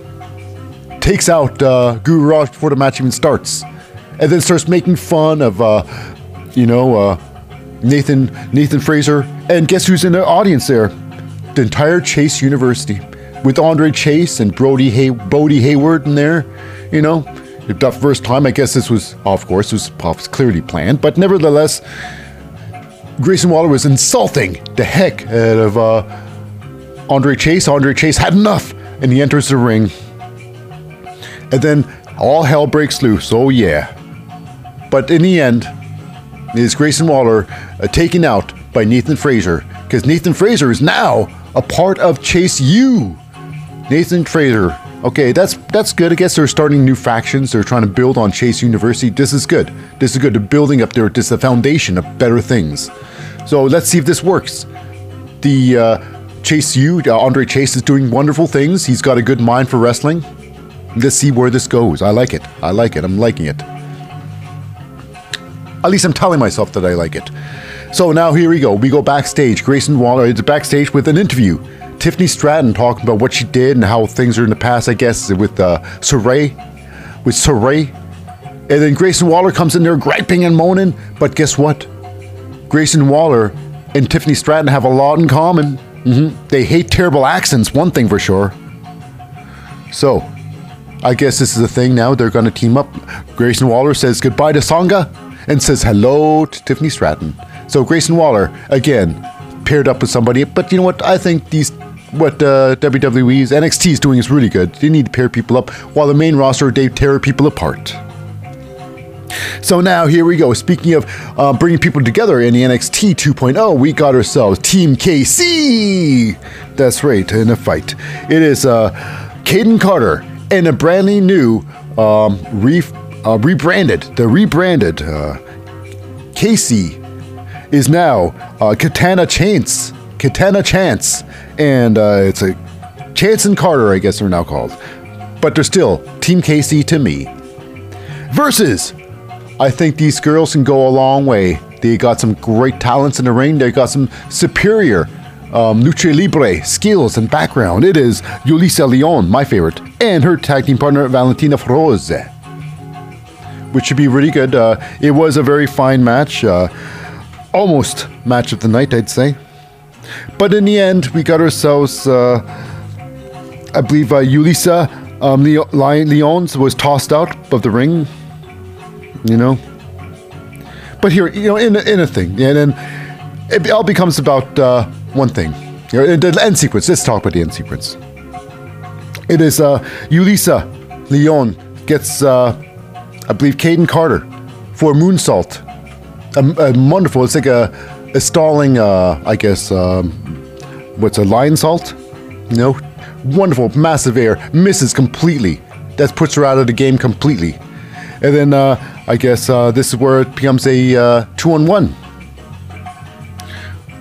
takes out uh, Guru Raaj before the match even starts, and then starts making fun of, uh, you know, uh, Nathan Nathan Frazer, and guess who's in the audience there? The entire Chase University, with Andre Chase and Brody Hay- Bodhi Hayward in there. You know, the first time I guess this was, of course, was clearly planned, but nevertheless, Grayson Waller was insulting the heck out of uh, Andre Chase. Andre Chase had enough, and he enters the ring. And then all hell breaks loose. Oh yeah. But in the end, it is Grayson Waller uh, taken out by Nathan Frazer because Nathan Frazer is now a part of Chase U. Nathan Frazer. Okay, that's that's good. I guess they're starting new factions. They're trying to build on Chase University. This is good. This is good. They're building up their this is the foundation of better things. So let's see if this works. The uh, Chase U, uh, Andre Chase is doing wonderful things. He's got a good mind for wrestling. Let's see where this goes. I like it. I like it. I'm liking it. At least I'm telling myself that I like it. So now here we go. We go backstage. Grayson Waller is backstage with an interview. Tiffany Stratton talking about what she did and how things are in the past, I guess, with uh, Sarray. With Sarray. And then Grayson Waller comes in there griping and moaning. But guess what? Grayson Waller and Tiffany Stratton have a lot in common. Hmm They hate terrible accents, one thing for sure. So, I guess this is a thing now. They're going to team up. Grayson Waller says goodbye to Sanga and says hello to Tiffany Stratton. So Grayson Waller again paired up with somebody. But you know what? I think these what uh, WWE's NXT is doing is really good. They need to pair people up while the main roster they tear people apart. So now here we go. Speaking of uh, bringing people together in the NXT 2.0, we got ourselves Team KC. That's right, in a fight. It is uh, Kayden Carter and a brandly new um, re- uh, rebranded, the rebranded uh, Kacy is now uh, Katana Chance. Katana Chance. And uh, it's a Chance and Carter, I guess they're now called. But they're still Team KC to me. Versus, I think these girls can go a long way. They got some great talents in the ring. They got some superior um, lucha libre skills and background. It is Yulisa Leon, my favorite, and her tag team partner Valentina Feroze, which should be really good. Uh, it was a very fine match, uh, almost match of the night, I'd say. But in the end, we got ourselves, uh, I believe, uh, Yulisa um, Leo- Lion- Leons was tossed out of the ring. You know, but here, you know, in in a thing, and then it all becomes about uh, one thing. You know, the end sequence. Let's talk about the end sequence. It is uh, Yulisa Leon gets, uh, I believe, Kayden Carter for moonsault. A, a wonderful. It's like a, a stalling, uh, I guess, um, what's a lionsault? You know, wonderful, massive air, misses completely. That puts her out of the game completely. And then uh, I guess uh, this is where it becomes a uh, two on one,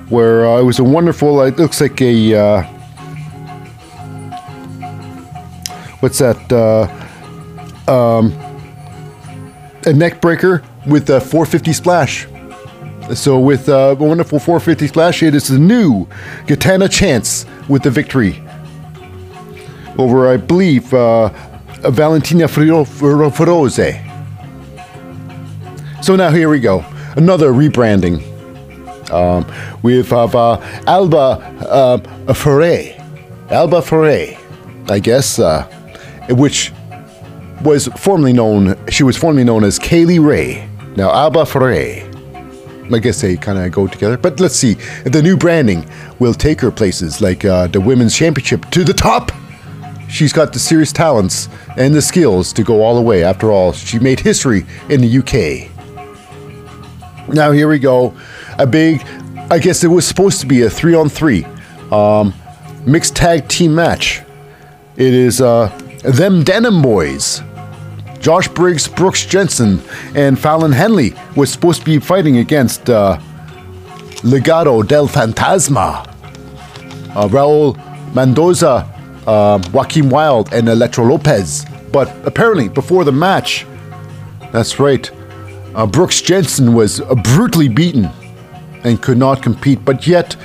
where uh, it was a wonderful. It looks like a uh, what's that? Uh, um, a neck breaker with a 450 splash. So with uh, a wonderful 450 splash, it is the new Katana Chance with the victory over, I believe, Valentina Feroze. So now here we go, another rebranding. Um, we have uh, Alba uh, Fyre, Alba Fyre, I guess, uh, which was formerly known. She was formerly known as Kay Lee Ray. Now Alba Fyre. I guess they kind of go together. But let's see. The new branding will take her places like uh, the women's championship to the top. She's got the serious talents and the skills to go all the way. After all, she made history in the UK. Now here we go. A big, I guess it was supposed to be a three on three um, mixed tag team match. It is uh, them Denim Boys. Josh Briggs, Brooks Jensen, and Fallon Henley was supposed to be fighting against uh, Legado del Fantasma. Uh, Raul Mendoza, uh, Joaquin Wilde, and Elektra Lopez. But apparently, before the match, that's right, uh, Brooks Jensen was brutally beaten and could not compete. But yet,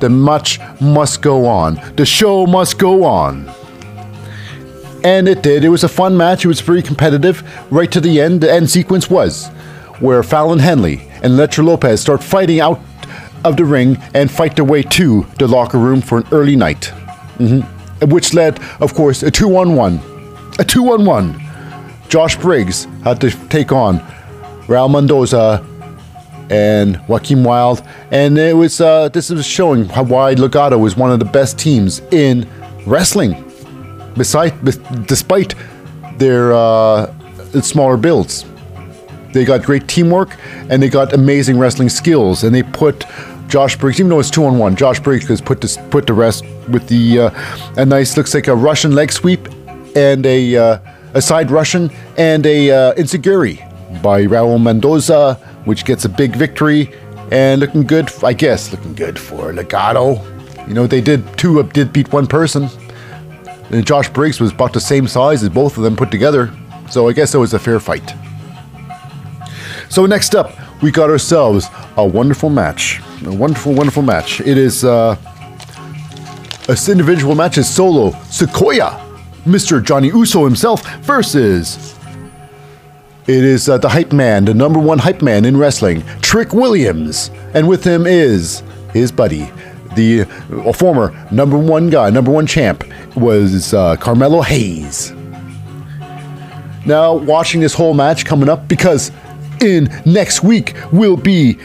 the match must go on. The show must go on. And it did. It was a fun match. It was very competitive. Right to the end, the end sequence was where Fallon Henley and Elektra Lopez start fighting out of the ring and fight their way to the locker room for an early night. hmm Which led, of course, a 2 on 1. A 2 on 1. Josh Briggs had to take on Raul Mendoza and Joaquin Wilde. And it was uh, this was showing how why Legado was one of the best teams in wrestling. Beside, despite their uh, smaller builds, they got great teamwork and they got amazing wrestling skills. And they put Josh Briggs, even though it's two on one, Josh Briggs has put this put the rest with the uh, a nice looks like a Russian leg sweep and a uh, a side Russian and a uh, Enzuigiri by Raul Mendoza, which gets a big victory and looking good. I guess looking good for Legado. You know they did two did beat one person. And Josh Briggs was about the same size as both of them put together, so I guess it was a fair fight. So next up, we got ourselves a wonderful match. A wonderful, wonderful match. It is uh, a individual match is solo Sikoa, Mr. Johnny Uso himself versus. It is uh, the hype man, the number one hype man in wrestling, Trick Williams, and with him is his buddy, the uh, former number one guy, number one champ, was uh, Carmelo Hayes. Now, watching this whole match coming up because in next week will be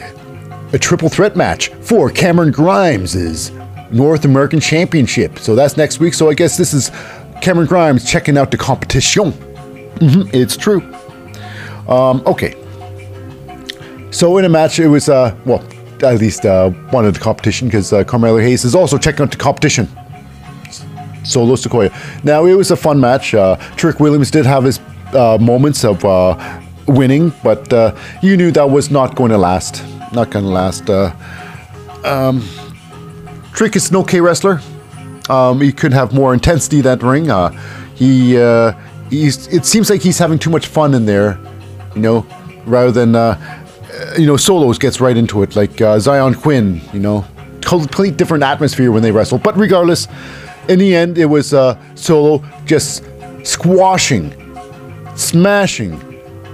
a triple threat match for Cameron Grimes' North American Championship. So that's next week. So I guess this is Cameron Grimes checking out the competition. Mhm, it's true. Um, okay. So in a match, it was uh, well, at least uh, one of the competition because uh, Carmelo Hayes is also checking out the competition. Solo Sikoa. Now it was a fun match. Uh, Trick Williams did have his uh, moments of uh, winning, but uh, you knew that was not going to last. Not going to last. Um, Trick is an okay wrestler. Um, he could have more intensity that ring. He. It seems like he's having too much fun in there, you know, rather than uh, uh, you know solos gets right into it like uh, Xyon Quinn. You know, complete different atmosphere when they wrestle. But regardless, in the end, it was uh, solo just squashing, smashing,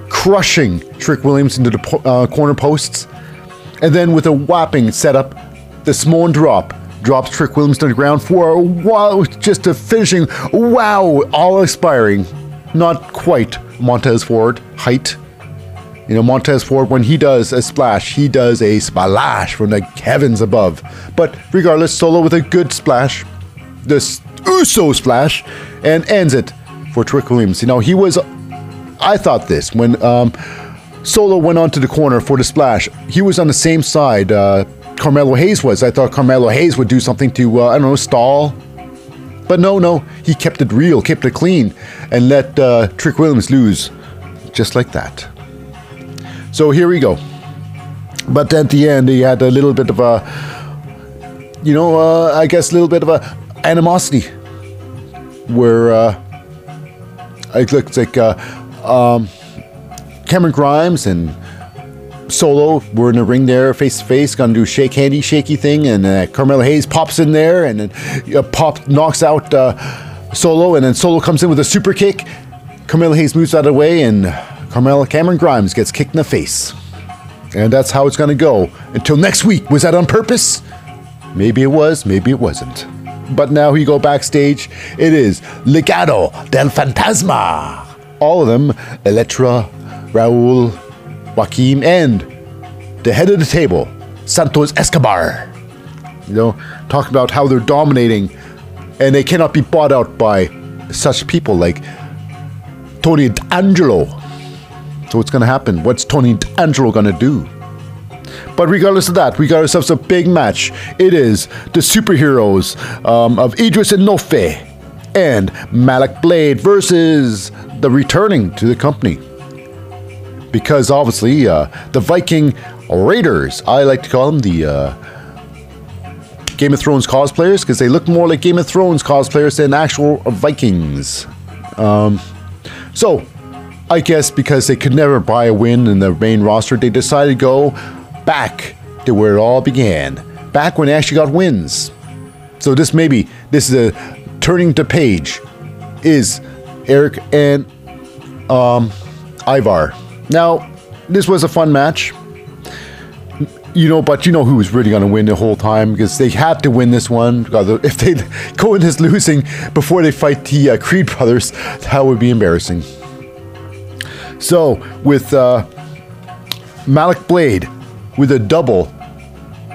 crushing Trick Williams into the uh, corner posts, and then with a whopping setup, the Samoan drop drops Trick Williams to the ground for a wow, just a finishing wow, all expiring, not quite Montez Ford height. You know, Montez Ford, when he does a splash, he does a splash from the heavens above. But regardless, Solo with a good splash, this Uso splash, and ends it for Trick Williams. You know, he was, I thought this, when um, Solo went onto the corner for the splash, he was on the same side uh, Carmelo Hayes was. I thought Carmelo Hayes would do something to, uh, I don't know, stall. But no, no, he kept it real, kept it clean, and let uh, Trick Williams lose just like that. So here we go. But at the end, he had a little bit of a, you know, uh, I guess a little bit of a animosity, where uh, it looks like uh, um, Cameron Grimes and Solo were in the ring there, face to face, gonna do shake handy, shaky thing, and uh, Carmelo Hayes pops in there and then uh, pop knocks out uh, Solo, and then Solo comes in with a super kick. Carmelo Hayes moves out of the way, and Carmelo Cameron Grimes gets kicked in the face. And that's how it's gonna go until next week. Was that on purpose? Maybe it was, maybe it wasn't. But now you go backstage, it is Legado del Fantasma. All of them, Elektra, Raul, Joaquin, and the head of the table, Santos Escobar. You know, talking about how they're dominating and they cannot be bought out by such people like Tony D'Angelo. So what's going to happen? What's Tony D'Angelo going to do? But regardless of that, we got ourselves a big match. It is the superheroes um, of Edris Enofe and Malik Blade versus the returning to the company. Because obviously, uh, the Viking Raiders, I like to call them the uh, Game of Thrones cosplayers because they look more like Game of Thrones cosplayers than actual Vikings. Um, so, I guess because they could never buy a win in the main roster, they decided to go back to where it all began. Back when they actually got wins. So this maybe this is a turning to page. Is Erik and um, Ivar. Now, this was a fun match. You know, but you know who was really going to win the whole time because they had to win this one. If they go in this losing before they fight the uh, Creed brothers, that would be embarrassing. So, with uh, Malik Blade with a double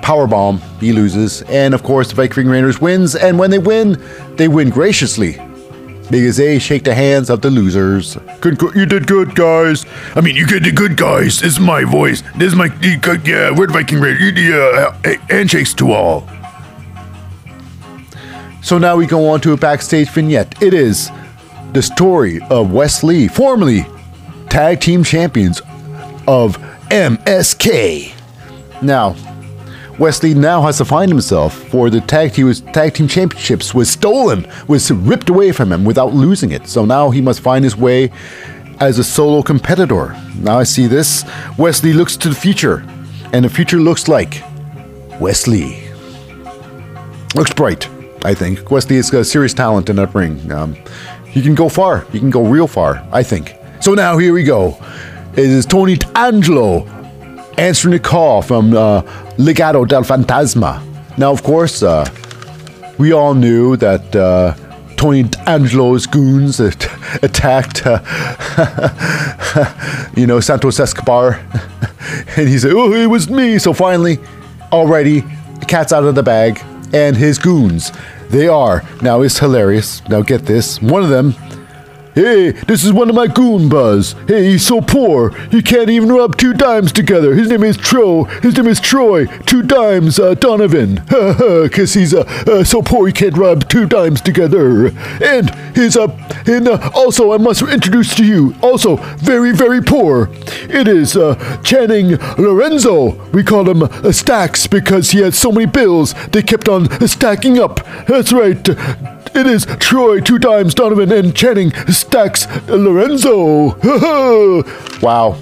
power bomb, he loses, and of course the Viking Raiders wins. And when they win, they win graciously because they shake the hands of the losers. Good, you did good, guys. I mean, you did good, guys. This is my voice. This is my yeah. We're the Viking Raiders. Yeah, uh, handshakes to all. So now we go on to a backstage vignette. It is the story of Wes Lee, formerly tag team champions of MSK. Now, Wes Lee now has to find himself for the tag team, tag team championships was stolen, was ripped away from him without losing it. So now he must find his way as a solo competitor. Now I see this. Wes Lee looks to the future, and the future looks like Wes Lee. Looks bright, I think. Wes Lee has got a serious talent in that ring. Um, he can go far. He can go real far, I think. So now here we go. It is Tony Angelo answering the call from uh, Legado del Fantasma. Now, of course, uh, we all knew that uh, Tony Angelo's goons at- attacked, uh, you know, Santos Escobar. and he said, Oh, it was me. So finally, already, the cat's out of the bag. And his goons, they are. Now, it's hilarious. Now, get this. One of them Hey, this is one of my goon buzz. Hey, he's so poor, he can't even rub two dimes together. His name is Tro. His name is Troy. Two dimes, uh, Donovan. Ha ha, cause he's uh, uh, so poor he can't rub two dimes together. And his, uh, and uh, also I must introduce to you, also very, very poor. It is, uh, Channing Lorenzo. We call him uh, Stacks because he had so many bills, they kept on stacking up. That's right. It is Troy two times Donovan and Channing stacks Lorenzo. wow.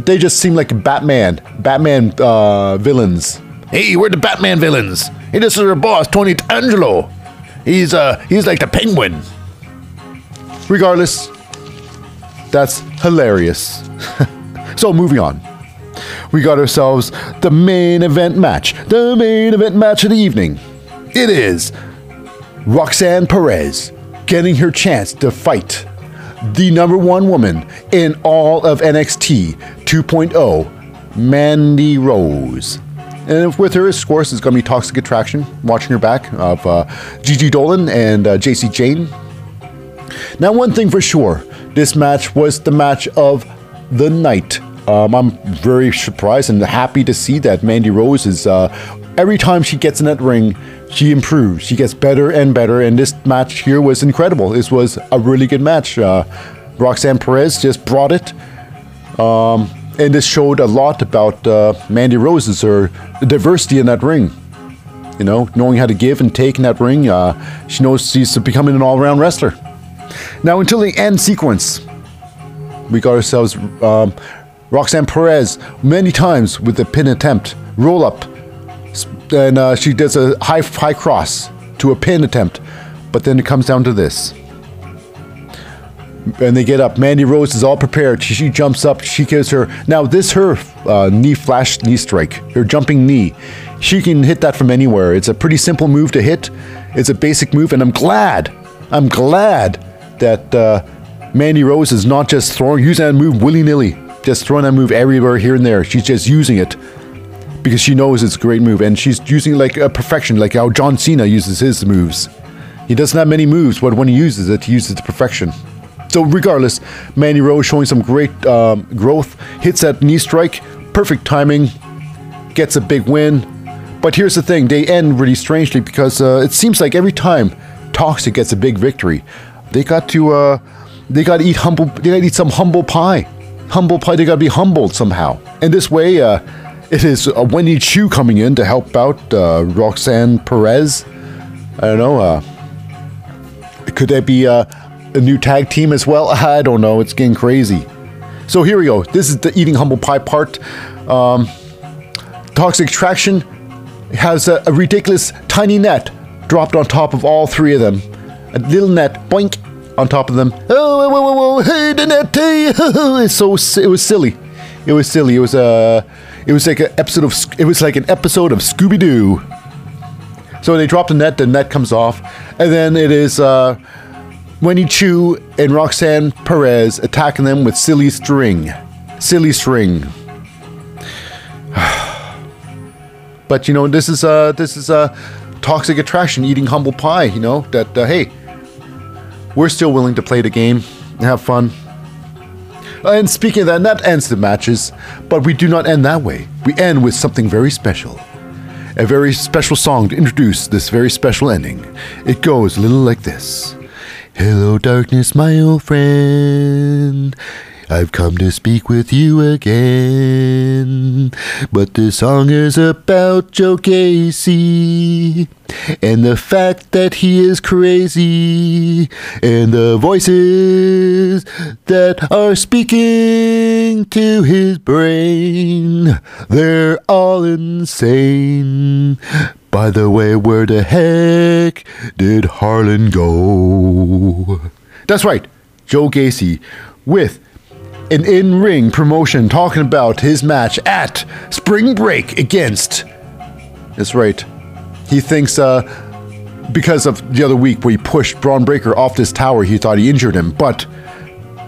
They just seem like Batman, Batman uh, villains. Hey, we're the Batman villains. Hey, this is our boss, Tony Angelo. He's uh, he's like the Penguin. Regardless, that's hilarious. so moving on. We got ourselves the main event match. The main event match of the evening. It is Roxanne Perez getting her chance to fight the number one woman in all of NXT 2.0, Mandy Rose. And with her, of course, is going to be Toxic Attraction, watching her back of uh, Gigi Dolan and uh, Jacy Jayne. Now, one thing for sure, this match was the match of the night. Um, I'm very surprised and happy to see that Mandy Rose is, uh, every time she gets in that ring, she improves. She gets better and better, and this match here was incredible. This was a really good match. Uh, Roxanne Perez just brought it. Um, and this showed a lot about uh, Mandy Rose's her diversity in that ring. You know, knowing how to give and take in that ring. Uh, she knows she's becoming an all-around wrestler. Now, until the end sequence, we got ourselves um, Roxanne Perez many times with the pin attempt, roll up, and uh, she does a high high cross to a pin attempt, but then it comes down to this. And they get up. Mandy Rose is all prepared. She, she jumps up. She gives her now this her uh, knee flash knee strike, her jumping knee. She can hit that from anywhere. It's a pretty simple move to hit. It's a basic move, and I'm glad. I'm glad that uh, Mandy Rose is not just throwing using that move willy nilly, just throwing that move everywhere here and there. She's just using it because she knows it's a great move, and she's using like a perfection, like how John Cena uses his moves. He doesn't have many moves, but when he uses it, he uses it to perfection. So regardless, Mandy Rose showing some great um, growth, hits that knee strike, perfect timing, gets a big win. But here's the thing: they end really strangely because uh, it seems like every time Toxic gets a big victory, they got to uh, they got to eat humble, they got to eat some humble pie, humble pie. They got to be humbled somehow. And this way, uh, it is uh, Wendy Choo coming in to help out uh, Roxanne Perez. I don't know. Uh, could that be uh, a new tag team as well? I don't know. It's getting crazy. So here we go. This is the eating humble pie part. Um, Toxic Attraction has a, a ridiculous tiny net dropped on top of all three of them. A little net, boink, on top of them. Oh, whoa, whoa, whoa, hey, the net, hey, it's so it was silly. It was silly. It was uh, it was like an episode of it was like an episode of Scooby Doo. So they drop the net, the net comes off, and then it is uh, Wendy Choo and Roxanne Perez attacking them with silly string, silly string. But you know, this is uh this is a toxic attraction eating humble pie. You know that uh, hey, we're still willing to play the game have fun. Uh, and speaking of that, that ends the matches, but we do not end that way. We end with something very special. A very special song to introduce this very special ending. It goes a little like this Hello, darkness, my old friend. I've come to speak with you again. But this song is about Joe Gacy and the fact that he is crazy and the voices that are speaking to his brain. They're all insane. By the way, where the heck did Harland go? That's right, Joe Gacy with an in ring promotion talking about his match at Spring Break against. That's right. He thinks uh, because of the other week where he pushed Bron Breakker off this tower, he thought he injured him. But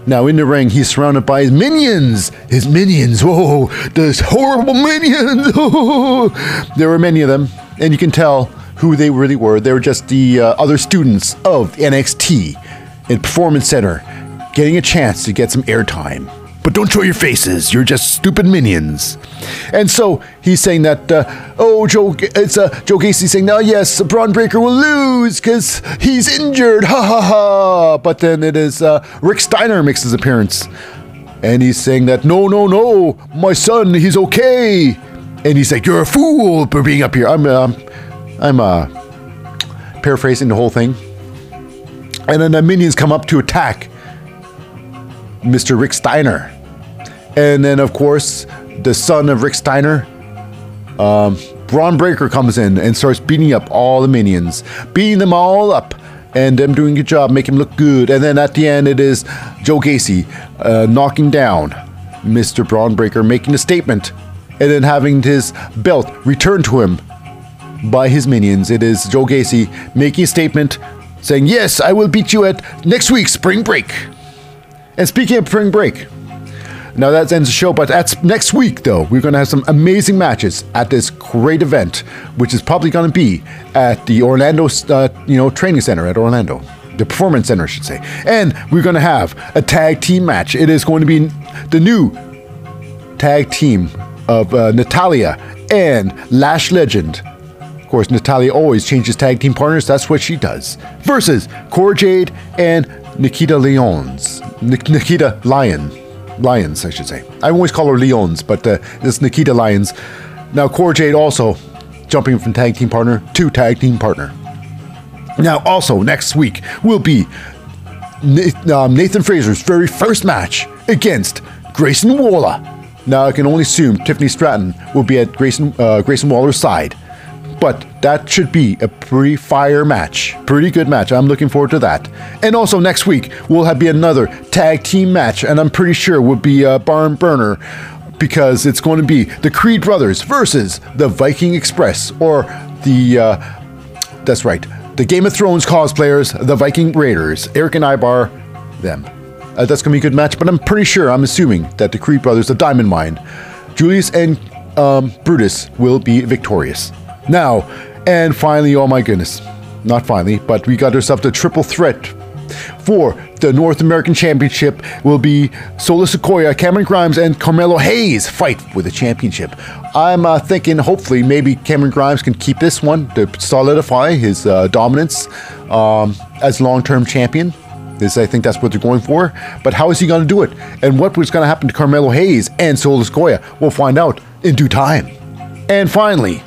now in the ring, he's surrounded by his minions. His minions. Whoa, those horrible minions. there were many of them, and you can tell who they really were. They were just the uh, other students of NXT in Performance Center getting a chance to get some airtime. But don't show your faces. You're just stupid minions. And so he's saying that, uh, oh, Joe, it's uh, Joe Gacy saying, now yes, Bron Breakker will lose because he's injured. Ha ha ha. But then it is uh, Rick Steiner makes his appearance. And he's saying that, no, no, no, my son, he's okay. And he's like, you're a fool for being up here. I'm, uh, I'm uh, paraphrasing the whole thing. And then the minions come up to attack Mr. Rick Steiner. And then, of course, the son of Rick Steiner, um, Bron Breakker comes in and starts beating up all the minions, beating them all up, and them doing a good job, making him look good. And then at the end, it is Joe Gacy uh, knocking down Mr. Bron Breakker, making a statement, and then having his belt returned to him by his minions. It is Joe Gacy making a statement saying, Yes, I will beat you at next week's spring break. And speaking of spring break, now that ends the show, but that's next week though. We're going to have some amazing matches at this great event, which is probably going to be at the Orlando, uh, you know, training center at Orlando, the performance center, I should say. And we're going to have a tag team match. It is going to be the new tag team of uh, Natalya and Lash Legend. Of course, Natalya always changes tag team partners. That's what she does. Versus Cora Jade and Nikita Lyons. Nik- Nikita Lyon. Lions, I should say. I always call her Leons, but uh, it's Nikita Lyons. Now, Cora Jade also jumping from tag team partner to tag team partner. Now, also next week will be um, Nathan Frazer's very first match against Grayson Waller. Now, I can only assume Tiffany Stratton will be at Grayson uh, Grayson Waller's side, but that should be a pretty fire match, pretty good match. I'm looking forward to that. And also next week will have be another tag team match, and I'm pretty sure it will be a barn burner because it's going to be the Creed brothers versus the Viking Express, or the uh, that's right. The Game of Thrones cosplayers, the Viking Raiders, Erik and Ivar, them. Uh, that's gonna be a good match, but I'm pretty sure, I'm assuming that the Creed brothers, the Diamond Mine, Julius and um, Brutus will be victorious. Now, and finally, oh my goodness, not finally, but we got ourselves the triple threat for the North American Championship will be Solo Sikoa, Cameron Grimes, and Carmelo Hayes fight for the championship. I'm uh, thinking hopefully maybe Cameron Grimes can keep this one to solidify his uh, dominance um, as long-term champion. This, I think that's what they're going for. But how is he going to do it? And what was going to happen to Carmelo Hayes and Solo Sikoa? We'll find out in due time. And finally,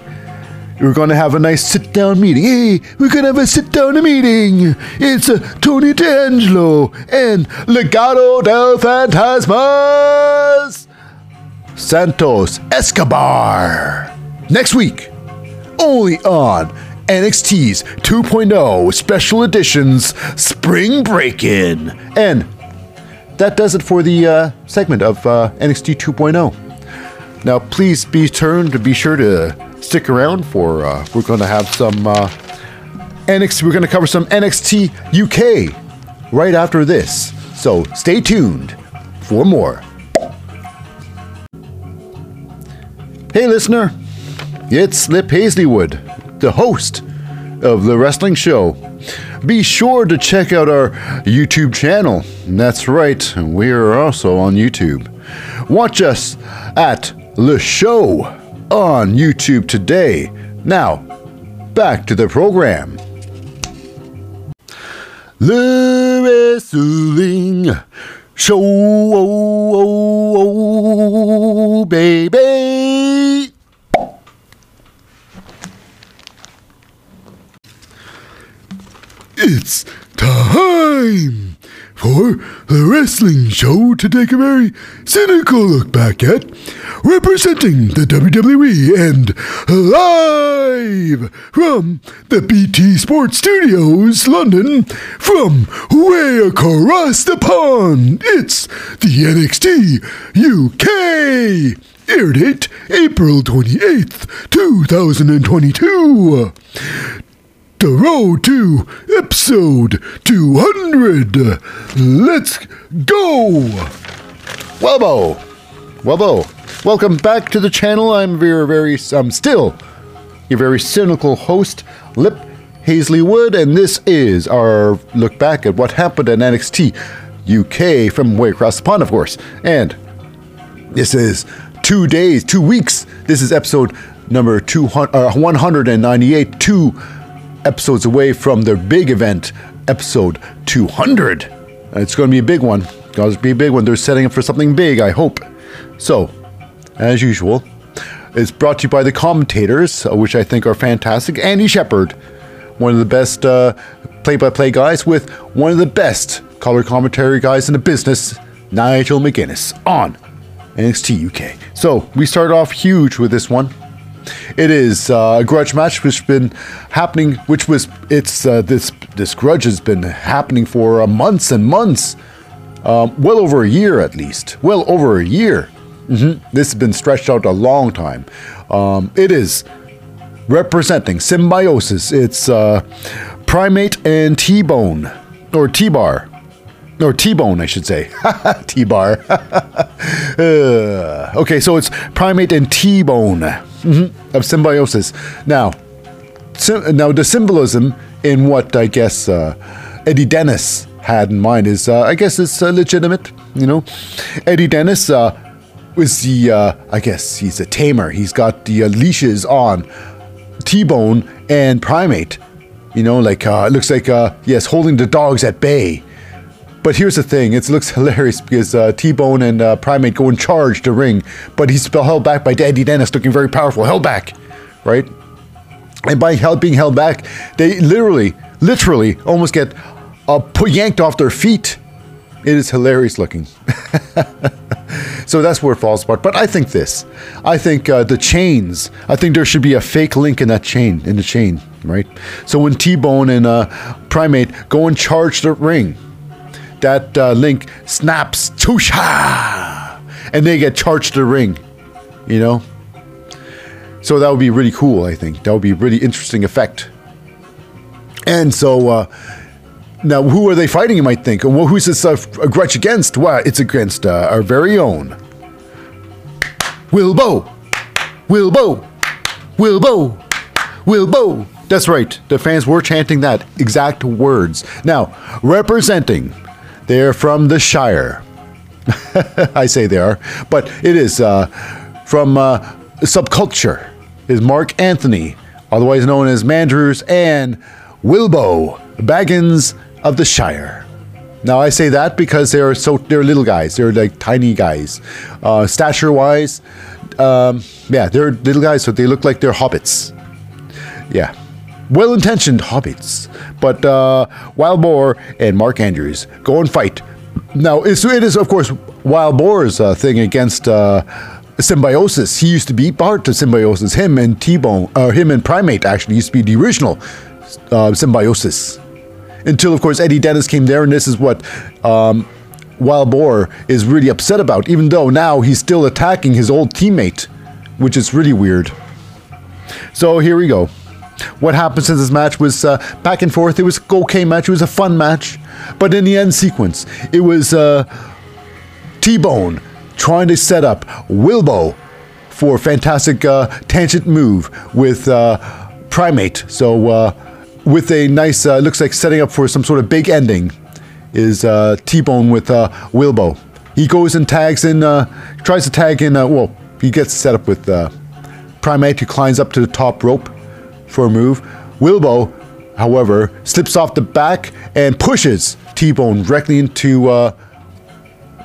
we're going to have a nice sit down meeting. Hey, we're going to have a sit down meeting. It's uh, Tony D'Angelo and Legado del Fantasmas Santos Escobar. Next week, only on NXT's 2.0 Special Editions Spring Break In. And that does it for the uh, segment of uh, NXT 2.0. Now, please be turned to be sure to stick around for uh, we're going to have some uh, NXT. We're going to cover some NXT UK right after this. So stay tuned for more. Hey, listener, it's Lip Hazleywood, the host of the wrestling show. Be sure to check out our YouTube channel. That's right, we are also on YouTube. Watch us at the show on YouTube today. Now, back to the program. The wrestling show, oh, oh, oh, baby. It's time for the wrestling show to take a very cynical look back at representing the WWE and live from the BT Sports Studios, London, from way across the pond. It's the NXT UK. Air date April 28th, 2022 the road to episode 200. Let's go! Webbo, Webbo, welcome back to the channel. I'm very, very, I'm still your very cynical host, Lip Hazley Wood, and this is our look back at what happened in NXT UK from way across the pond, of course. And this is two days, two weeks. This is episode number 200, uh, 198, two episodes away from their big event, episode 200. It's going to be a big one. To be a big one. They're setting up for something big, I hope. So, as usual, it's brought to you by the commentators, uh, which I think are fantastic. Andy Shepherd, one of the best play by play guys, with one of the best color commentary guys in the business, Nigel McGuinness, on NXT UK. So, we start off huge with this one. It is uh, a grudge match which has been happening, which was it's uh, this this grudge has been happening for uh, months and months, um, well over a year at least, well over a year. Mm-hmm. This has been stretched out a long time. Um, it is representing symbiosis. It's uh, primate and T-bone or T-bar. Or T-bone, I should say. T-bar. uh, okay, so it's primate and T-bone mm-hmm, of symbiosis. Now, now the symbolism in what I guess uh, Eddie Dennis had in mind is, uh, I guess, it's uh, legitimate. You know, Eddie Dennis was the, uh, I guess, he's a tamer. He's got the leashes on T-Bone and Primate. You know, like it looks like yes, holding the dogs at bay. But here's the thing: it looks hilarious because uh, T-Bone and uh, Primate go and charge the ring, but he's held back by Daddy Dennis, looking very powerful, held back, right? And by held, being held back, they literally, literally, almost get uh, yanked off their feet. It is hilarious looking. so that's where it falls apart. But I think this. I think uh, the chains. I think there should be a fake link in that chain, in the chain, right? So when T-Bone and uh, Primate go and charge the ring that uh, link snaps Tusha, and they get charged the ring, you know. So that would be really cool. I think that would be a really interesting effect. And so uh, now, who are they fighting? You might think. Well, who's this uh, a grudge against? Well, it's against uh, our very own Wilbo, Wilbo, Wilbo, Wilbo. That's right. The fans were chanting that exact words. Now, representing they're from the Shire. I say they are, but it is uh, from uh, subculture. Is Mark Anthony, otherwise known as Mandrews, and Wilbo Baggins of the Shire. Now I say that because they're so they're little guys. They're like tiny guys, uh, stature wise. um, yeah, they're little guys, so they look like they're hobbits. Yeah, well-intentioned hobbits. But uh, Wild Boar and Mark Andrews go and fight. Now, it's, it is of course Wild Boar's uh, thing against uh, Symbiosis. He used to be part of Symbiosis. Him and T-Bone, or him and Primate actually used to be the original uh, Symbiosis. Until of course Eddie Dennis came there, and this is what um, Wild Boar is really upset about. Even though now he's still attacking his old teammate, which is really weird. So here we go. What happens in this match was uh, back and forth. It was an okay match. It was a fun match, but in the end sequence, it was uh, T-Bone trying to set up Wilbo for a fantastic uh, tangent move with uh, Primate. So uh, with a nice, uh, looks like setting up for some sort of big ending is T-Bone with Wilbo. He goes and tags in, tries to tag in. Well, he gets set up with Primate, who climbs up to the top rope for a move. Wilbo, however, slips off the back and pushes T-Bone directly into, uh,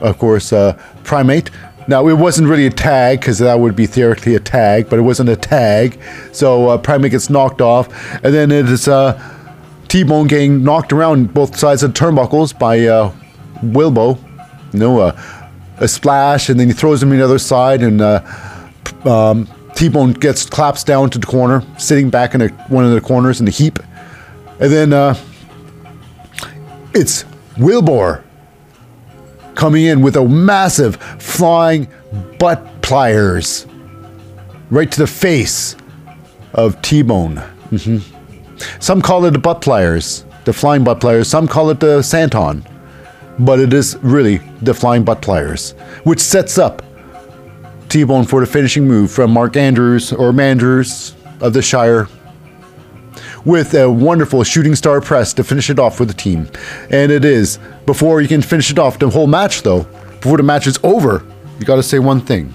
of course, uh, Primate. Now, it wasn't really a tag, because that would be theoretically a tag, but it wasn't a tag. So uh, Primate gets knocked off, and then it is uh, T-Bone getting knocked around both sides of the turnbuckles by uh, Wilbo. You know, uh, a splash, and then he throws him on the other side, and um, T-Bone gets claps down to the corner, sitting back in a, one of the corners in the heap. And then uh, it's Wilbur coming in with a massive flying butt pliers right to the face of T-Bone. hmm Some call it the butt pliers, the flying butt pliers. Some call it the Senton, but it is really the flying butt pliers, which sets up T-Bone for the finishing move from Mark Andrews or Mandrews of the Shire with a wonderful shooting star press to finish it off for the team. And it is, before you can finish it off, the whole match though, before the match is over, you gotta say one thing.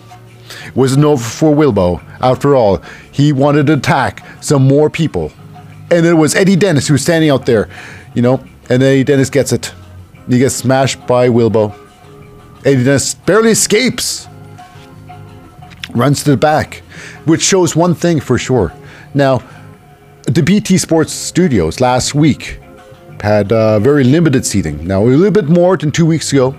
It wasn't over for Wilbo. After all, he wanted to attack some more people. And it was Eddie Dennis who was standing out there, you know, and Eddie Dennis gets it. He gets smashed by Wilbo. Eddie Dennis barely escapes. Runs to the back, which shows one thing for sure. Now, the BT Sports Studios last week had uh, very limited seating. Now, a little bit more than two weeks ago.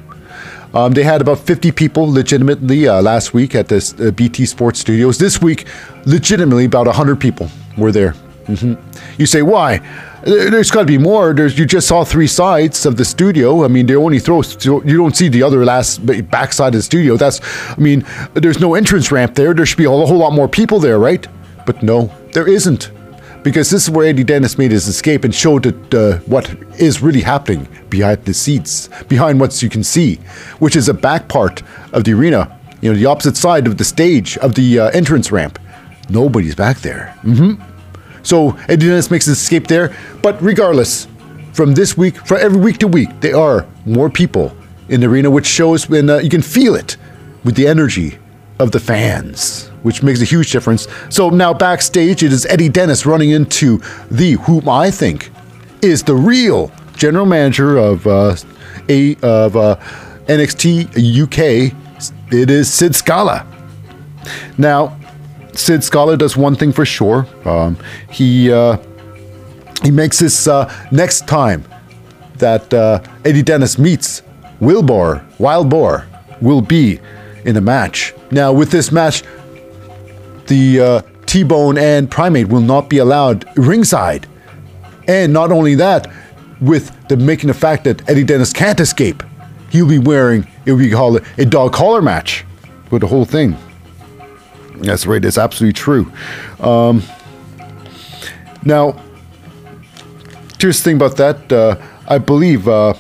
Um, they had about 50 people legitimately uh, last week at this uh, BT Sports Studios. This week, legitimately, about 100 people were there. Hmm You say, why? There- There's got to be more. There's, you just saw three sides of the studio. I mean, they only throw, you don't see the other last ba- backside of the studio. That's, I mean, there's no entrance ramp there. There should be a whole lot more people there, right? But no, there isn't because this is where Eddie Dennis made his escape and showed it, uh, what is really happening behind the seats, behind what you can see, which is a back part of the arena, you know, the opposite side of the stage of the uh, entrance ramp. Nobody's back there. hmm So Eddie Dennis makes his escape there, but regardless, from this week, from every week to week, there are more people in the arena, which shows when uh, you can feel it with the energy of the fans, which makes a huge difference. So now backstage, it is Eddie Dennis running into the whom I think is the real general manager of uh, a of uh, NXT UK. It is Sid Scala. Now, Sid Scala does one thing for sure. Um, he uh, he makes this uh, next time that uh, Eddie Dennis meets Wilbur, Wild Boar, will be in a match. Now, with this match, the uh, T-Bone and Primate will not be allowed ringside. And not only that, with the making the fact that Eddie Dennis can't escape, he'll be wearing, it will be called a dog collar match with the whole thing. That's right, That's absolutely true. Um, now, here's the thing about that. Uh, I believe uh,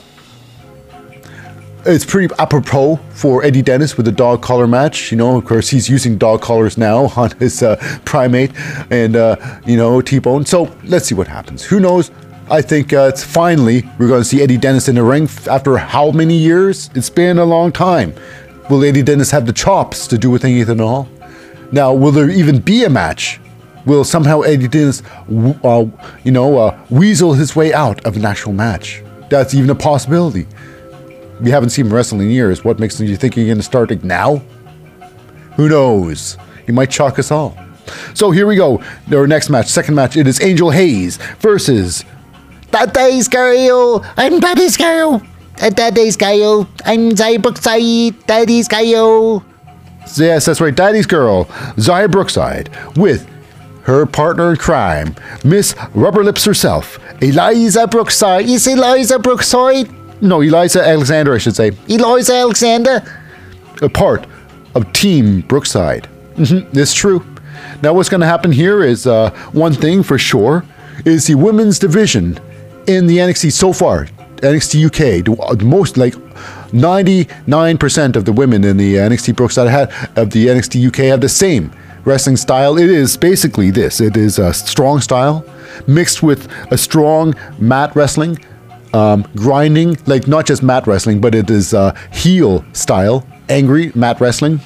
it's pretty apropos for Eddie Dennis with the dog collar match. You know, of course, he's using dog collars now on his uh, primate and, uh, you know, T Bone. So let's see what happens. Who knows? I think uh, it's finally we're going to see Eddie Dennis in the ring after how many years? It's been a long time. Will Eddie Dennis have the chops to do with anything at all? Now, will there even be a match? Will somehow Eddie Dennis, uh, you know, uh, weasel his way out of an actual match? That's even a possibility. We haven't seen him wrestling in years. What makes you think he's going to start it now? Who knows? He might shock us all. So here we go. Our next match, second match, it is Angel Hayes versus Daddy's girl. I'm girl. Uh, Daddy's girl. I'm Xia Brookside. Daddy's girl. Yes, that's right. Daddy's girl, Xia Brookside, with her partner in crime, Miss Rubber Lips herself, Eliza Brookside. Is Eliza Brookside? No, Eliza Alexander, I should say. Eliza Alexander. A part of Team Brookside. it's true. Now, what's going to happen here is uh, one thing for sure is the women's division in the NXT so far, NXT UK, the most like 99% of the women in the NXT Brookside had, of the NXT UK have the same wrestling style. It is basically this it is a strong style mixed with a strong mat wrestling, um, grinding, like not just mat wrestling, but it is uh, heel style, angry mat wrestling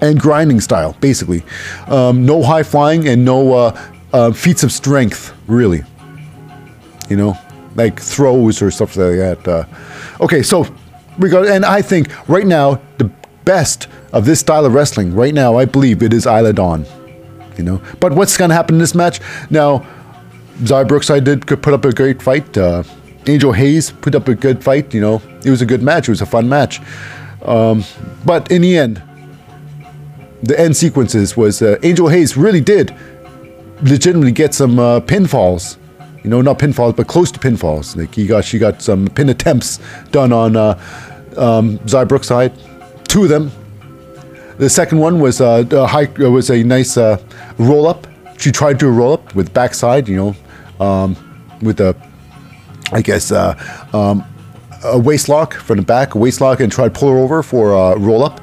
and grinding style, basically. Um, no high flying and no uh, uh, feats of strength, really. You know, like throws or stuff like that. Uh, okay, so we got, and I think right now the best of this style of wrestling right now, I believe it is Isla Dawn. You know, but what's going to happen in this match now? Xia Brookside did could put up a great fight. Uh, Angel Hayes put up a good fight. You know, it was a good match. It was a fun match. Um, but in the end, the end sequences was uh, Angel Hayes really did legitimately get some uh, pinfalls. You know, not pinfalls, but close to pinfalls. Like he got, she got some pin attempts done on uh, um, Xia Brookside, two of them. The second one was uh, a high, uh, was a nice uh, roll up. She tried to roll up with backside, you know, um, with a, I guess, uh, um, a waist lock from the back, a waist lock, and tried to pull her over for a roll up.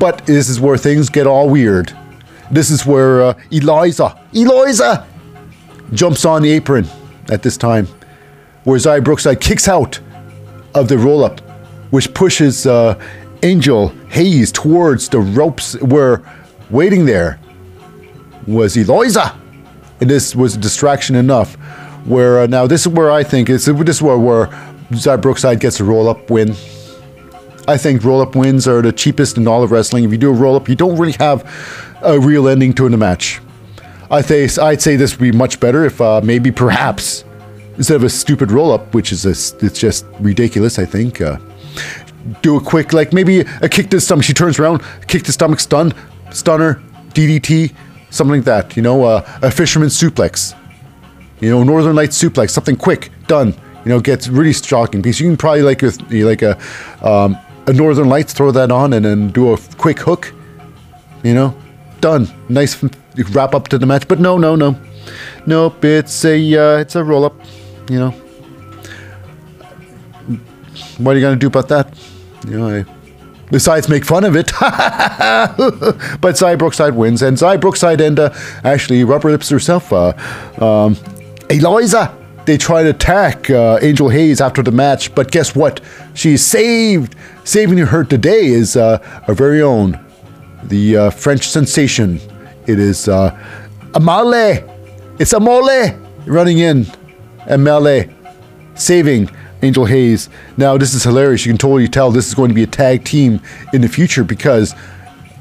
But this is where things get all weird. This is where uh, Eliza, Eliza, jumps on the apron at this time, where Xia Brookside kicks out of the roll up, which pushes uh, Angel Hayes towards the ropes. Where waiting there was Eliza, and this was a distraction enough. Where uh, now this is where I think it's this is where where Xia Brookside gets a roll up win. I think roll up wins are the cheapest in all of wrestling. If you do a roll up, you don't really have a real ending to the match. I think I'd say this would be much better if uh, maybe perhaps instead of a stupid roll up, which is a, it's just ridiculous. I think uh, do a quick like maybe a kick to the stomach. She turns around, kick to the stomach, stun, stunner, DDT, something like that. You know, uh, a fisherman suplex. You know, Northern Lights suplex, something quick, done. You know, gets really shocking because you can probably like with like a um, a Northern Lights, throw that on and then do a quick hook. You know, done. Nice wrap up to the match. But no, no, no, nope. It's a uh, it's a roll up. You know, what are you gonna do about that? You know, I, besides make fun of it. but Xia Brookside wins, and Xia Brookside and uh, actually Rubber Lips herself, uh, um, Eliza. They try to attack uh, Angel Hayes after the match, but guess what? She's saved. Saving her today is uh, our very own, the uh, French sensation. It is uh, Amale. It's Amale running in. Amale saving Angel Hayes. Now, this is hilarious. You can totally tell this is going to be a tag team in the future because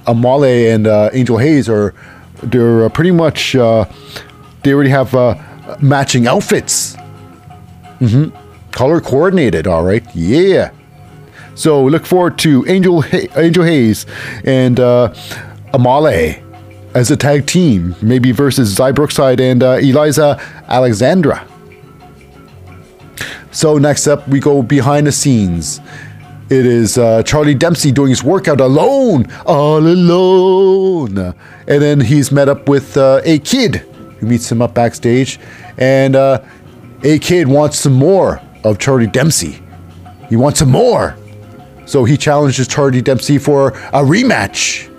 Amale and uh, Angel Hayes are they're uh, pretty much uh, they already have uh, matching outfits. hmm Color coordinated. All right. Yeah. So look forward to Angel Hay- Angel Hayes and uh, Amale as a tag team, maybe versus Xia Brookside and uh, Eliza Alexandra. So next up, we go behind the scenes. It is uh, Charlie Dempsey doing his workout alone, all alone, and then he's met up with uh, A-Kid who meets him up backstage, and uh, A-Kid wants some more of Charlie Dempsey. He wants some more, so he challenges Charlie Dempsey for a rematch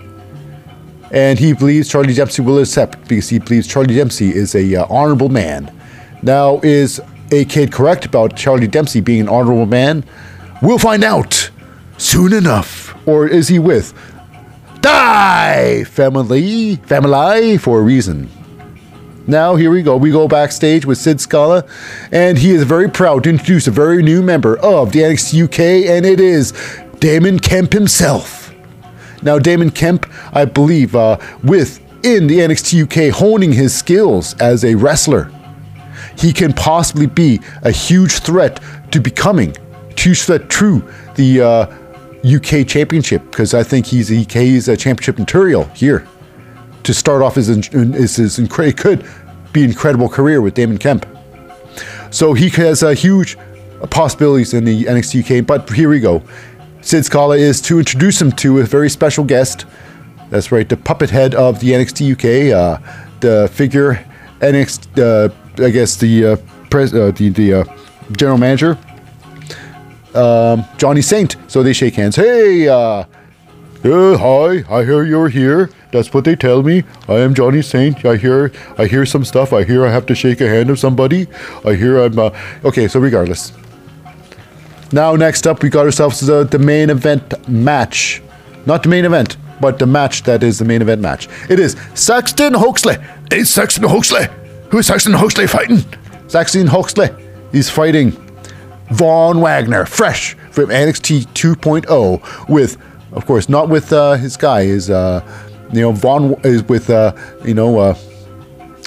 and he believes Charlie Dempsey will accept because he believes Charlie Dempsey is a uh, honorable man. Now, is A-Kid correct about Charlie Dempsey being an honorable man? We'll find out soon enough. Or is he with Die Family Family for a reason? Now here we go. We go backstage with Sid Scala, and he is very proud to introduce a very new member of the NXT UK, and it is Damon Kemp himself. Now, Damon Kemp, I believe, uh, with in the NXT UK honing his skills as a wrestler, he can possibly be a huge threat to becoming, huge threat to the uh, UK Championship because I think he's he, he's a championship material here to start off his his, his incre- could be incredible career with Damon Kemp. So he has a huge possibilities in the NXT UK. But here we go. Sid Scala is to introduce him to a very special guest. That's right, the puppet head of the NXT UK, uh, the figure NXT, uh, I guess the uh, pres- uh, the the uh, general manager, um, Johnny Saint. So they shake hands. Hey, uh, hi, I hear you're here. That's what they tell me. I am Johnny Saint. I hear, I hear some stuff. I hear I have to shake a hand of somebody. I hear I'm. Uh, okay, so regardless. Now, next up, we got ourselves the, the main event match. Not the main event, but the match that is the main event match. It is Saxon Huxley. It's Saxon Huxley. Who's Saxon Huxley fighting? Saxon Huxley is fighting Von Wagner, fresh from NXT 2.0, with, of course, not with uh, his guy. Is uh, you know Von is with uh, you know uh,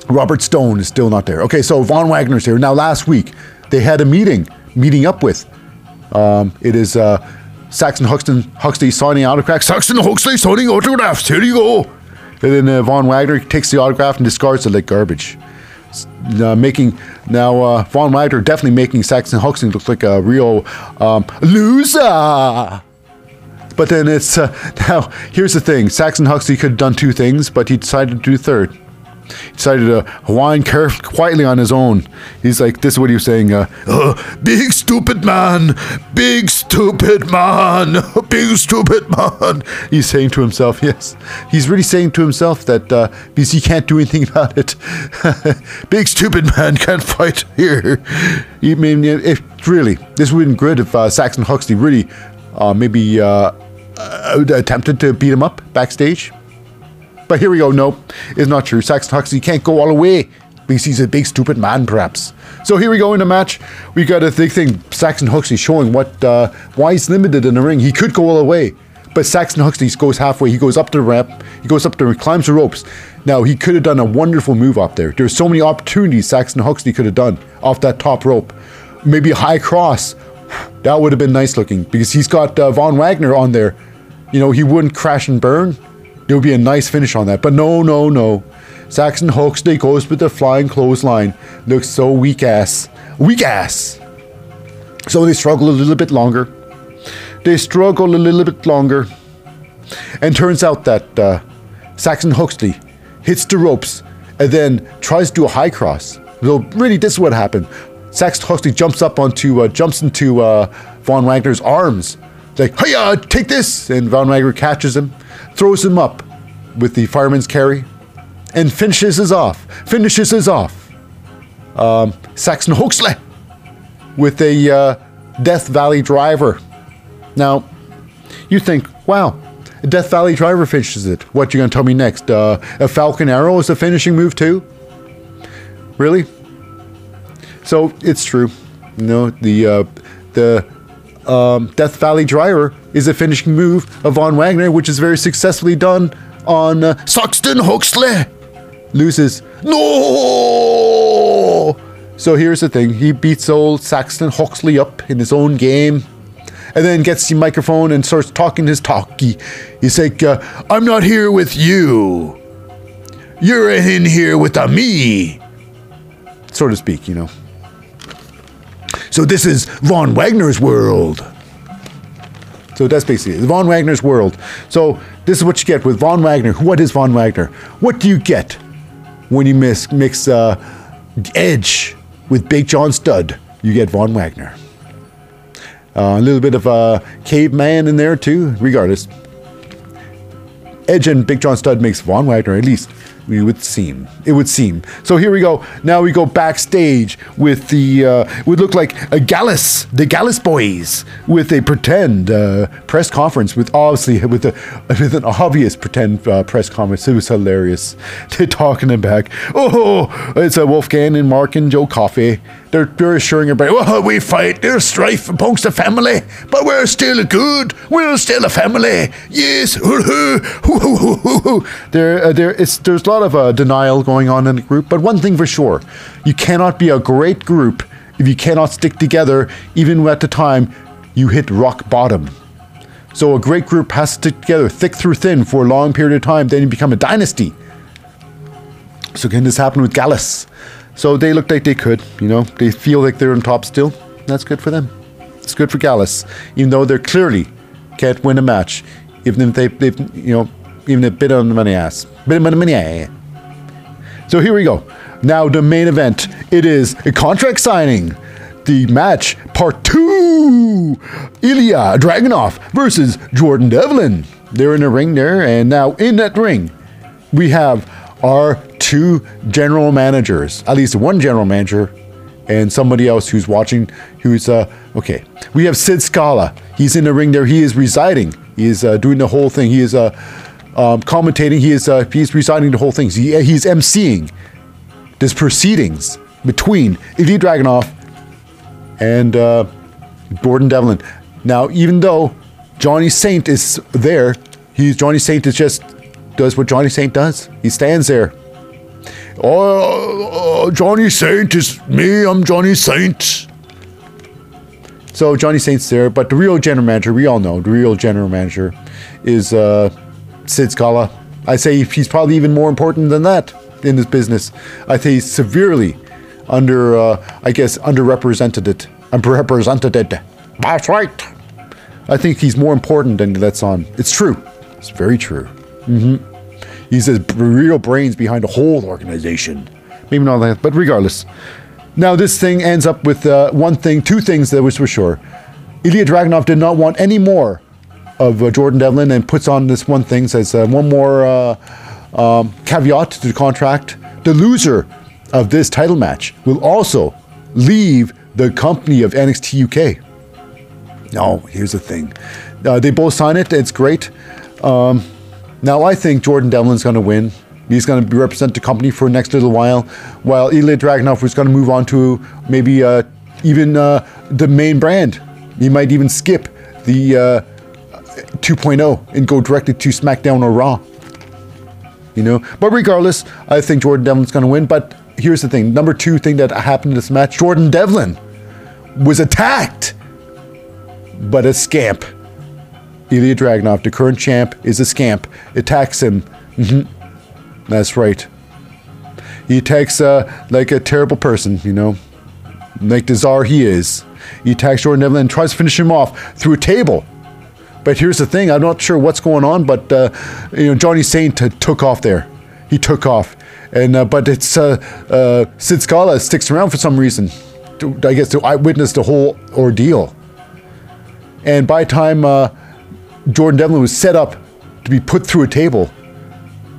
Robert Stone is still not there. Okay, so Von Wagner's here now. Last week they had a meeting, meeting up with. Um, it is uh, Saxon Huxton, Huxley signing autographs. Saxon Huxley signing autographs. Here you go. And then uh, Von Wagner takes the autograph and discards it like garbage. Uh, making now uh, Von Wagner definitely making Saxon Huxley look like a real um, loser. But then it's uh, now here's the thing: Saxon Huxley could have done two things, but he decided to do third. He decided to whine quietly on his own. He's like, this is what he was saying. Uh, Uh, big stupid man. Big stupid man. Big stupid man. he's saying to himself, yes, he's really saying to himself that uh, because he can't do anything about it. Big stupid man can't fight here. I mean, if really, this would have been good if uh, Saxon Huxley really uh, maybe uh, uh, attempted to beat him up backstage. But here we go. No, it's not true. Saxon Huxley can't go all the way because he's a big stupid man, perhaps. So here we go in the match. We got a big thing. Saxon Huxley showing what uh, why he's limited in the ring. He could go all the way, but Saxon Huxley goes halfway. He goes up the ramp. He goes up there, and climbs the ropes. Now he could have done a wonderful move up there. There's so many opportunities Saxon Huxley could have done off that top rope. Maybe a high cross. That would have been nice looking because he's got uh, Von Wagner on there. You know, he wouldn't crash and burn. There would be a nice finish on that. But no, no, no. Saxon Huxley goes with the flying clothesline. Looks so weak ass. Weak ass. So they struggle a little bit longer. They struggle a little bit longer. And turns out that uh, Saxon Huxley hits the ropes and then tries to do a high cross. So really, this is what happened. Saxon Huxley jumps up onto, uh, jumps into uh, Von Wagner's arms. Like, hey, take this! And Von Wagner catches him, throws him up with the fireman's carry, and finishes us off. Finishes us off. Um, Saxon Huxley with a uh, Death Valley driver. Now, you think, wow, a Death Valley driver finishes it. What you gonna tell me next? Uh, a Falcon Arrow is a finishing move too? Really? So it's true. You know, the uh, the um, Death Valley driver is a finishing move of Von Wagner, which is very successfully done on uh, Saxon Huxley. loses. No! So here's the thing he beats old Saxon Huxley up in his own game. And then gets the microphone and starts talking his talkie. He's like, uh, I'm not here with you. You're in here with a me. so to speak, you know. So this is Von Wagner's world. So that's basically it. Von Wagner's world. So this is what you get with Von Wagner. What is Von Wagner? What do you get when you mix, mix uh, Edge with Big John Studd? You get Von Wagner. Uh, a little bit of a caveman in there too. Regardless, Edge and Big John Studd makes Von Wagner at least. We would seem. It would seem. So here we go. Now we go backstage with the uh, would look like a Gallus, the Gallus boys, with a pretend uh, press conference with obviously with a with an obvious pretend uh, press conference. It was hilarious. They're talking them back. Oh, it's a Wolfgang and Mark and Joe Coffey. They're, they're assuring everybody, well, we fight, there's strife amongst the family, but we're still good. We're still a family. Yes. there, uh, there's a lot of uh, denial going on in the group, but one thing for sure, you cannot be a great group if you cannot stick together, even at the time you hit rock bottom. So a great group has to stick together, thick through thin, for a long period of time, then you become a dynasty. So can this happen with Gallus? So they look like they could, you know, they feel like they're on top still. That's good for them. It's good for Gallus, even though they're clearly can't win a match, even if they, they've, you know, even a bit on the money ass, bit the money. So here we go. Now the main event. It is a contract signing. The match part two. Ilya Dragunov versus Jordan Devlin. They're in the ring there, and now in that ring, we have our two general managers, at least one general manager, and somebody else who's watching. Who's uh okay? We have Sid Scala. He's in the ring there. He is residing. He is uh, doing the whole thing. He is uh, um, commentating. He is uh, he's residing the whole thing. He, he's emceeing this proceedings between Ilya Dragunov and uh, Jordan Devlin. Now, even though Johnny Saint is there, he's Johnny Saint is just does what Johnny Saint does. He stands there. Oh, uh, Johnny Saint is me. I'm Johnny Saint. So Johnny Saint's there, but the real general manager, we all know, the real general manager is uh, Sid Scala. I say he's probably even more important than that in this business. I say he's severely under, uh, I guess, underrepresented it. Underrepresented it. That's right. I think he's more important than he lets on. It's true. It's very true. Mm-hmm. He's the real brains behind the whole organization. Maybe not that, but regardless. Now this thing ends up with uh, one thing, two things that was for sure. Ilya Dragunov did not want any more of uh, Jordan Devlin and puts on this one thing, says uh, one more uh, um, caveat to the contract. The loser of this title match will also leave the company of NXT UK. No, here's the thing. Uh, they both sign it. It's great. Um, now I think Jordan Devlin's going to win. He's going to represent the company for the next little while, while Ilya Dragunov is going to move on to maybe uh, even uh, the main brand. He might even skip the uh, 2.0 and go directly to SmackDown or Raw. You know, but regardless, I think Jordan Devlin's going to win. But here's the thing: number two thing that happened in this match, Jordan Devlin was attacked, but a scamp. Ilya Dragunov, the current champ, is a scamp. Attacks him. Mm-hmm. That's right. He attacks uh, like a terrible person, you know, like the czar he is. He attacks Jordan Devlin and tries to finish him off through a table. But here's the thing: I'm not sure what's going on, but uh, you know, Johnny Saint took off there. He took off, and uh, but it's uh, uh, Sid Scala sticks around for some reason. To, I guess to eyewitness the whole ordeal. And by time uh, Jordan Devlin was set up to be put through a table,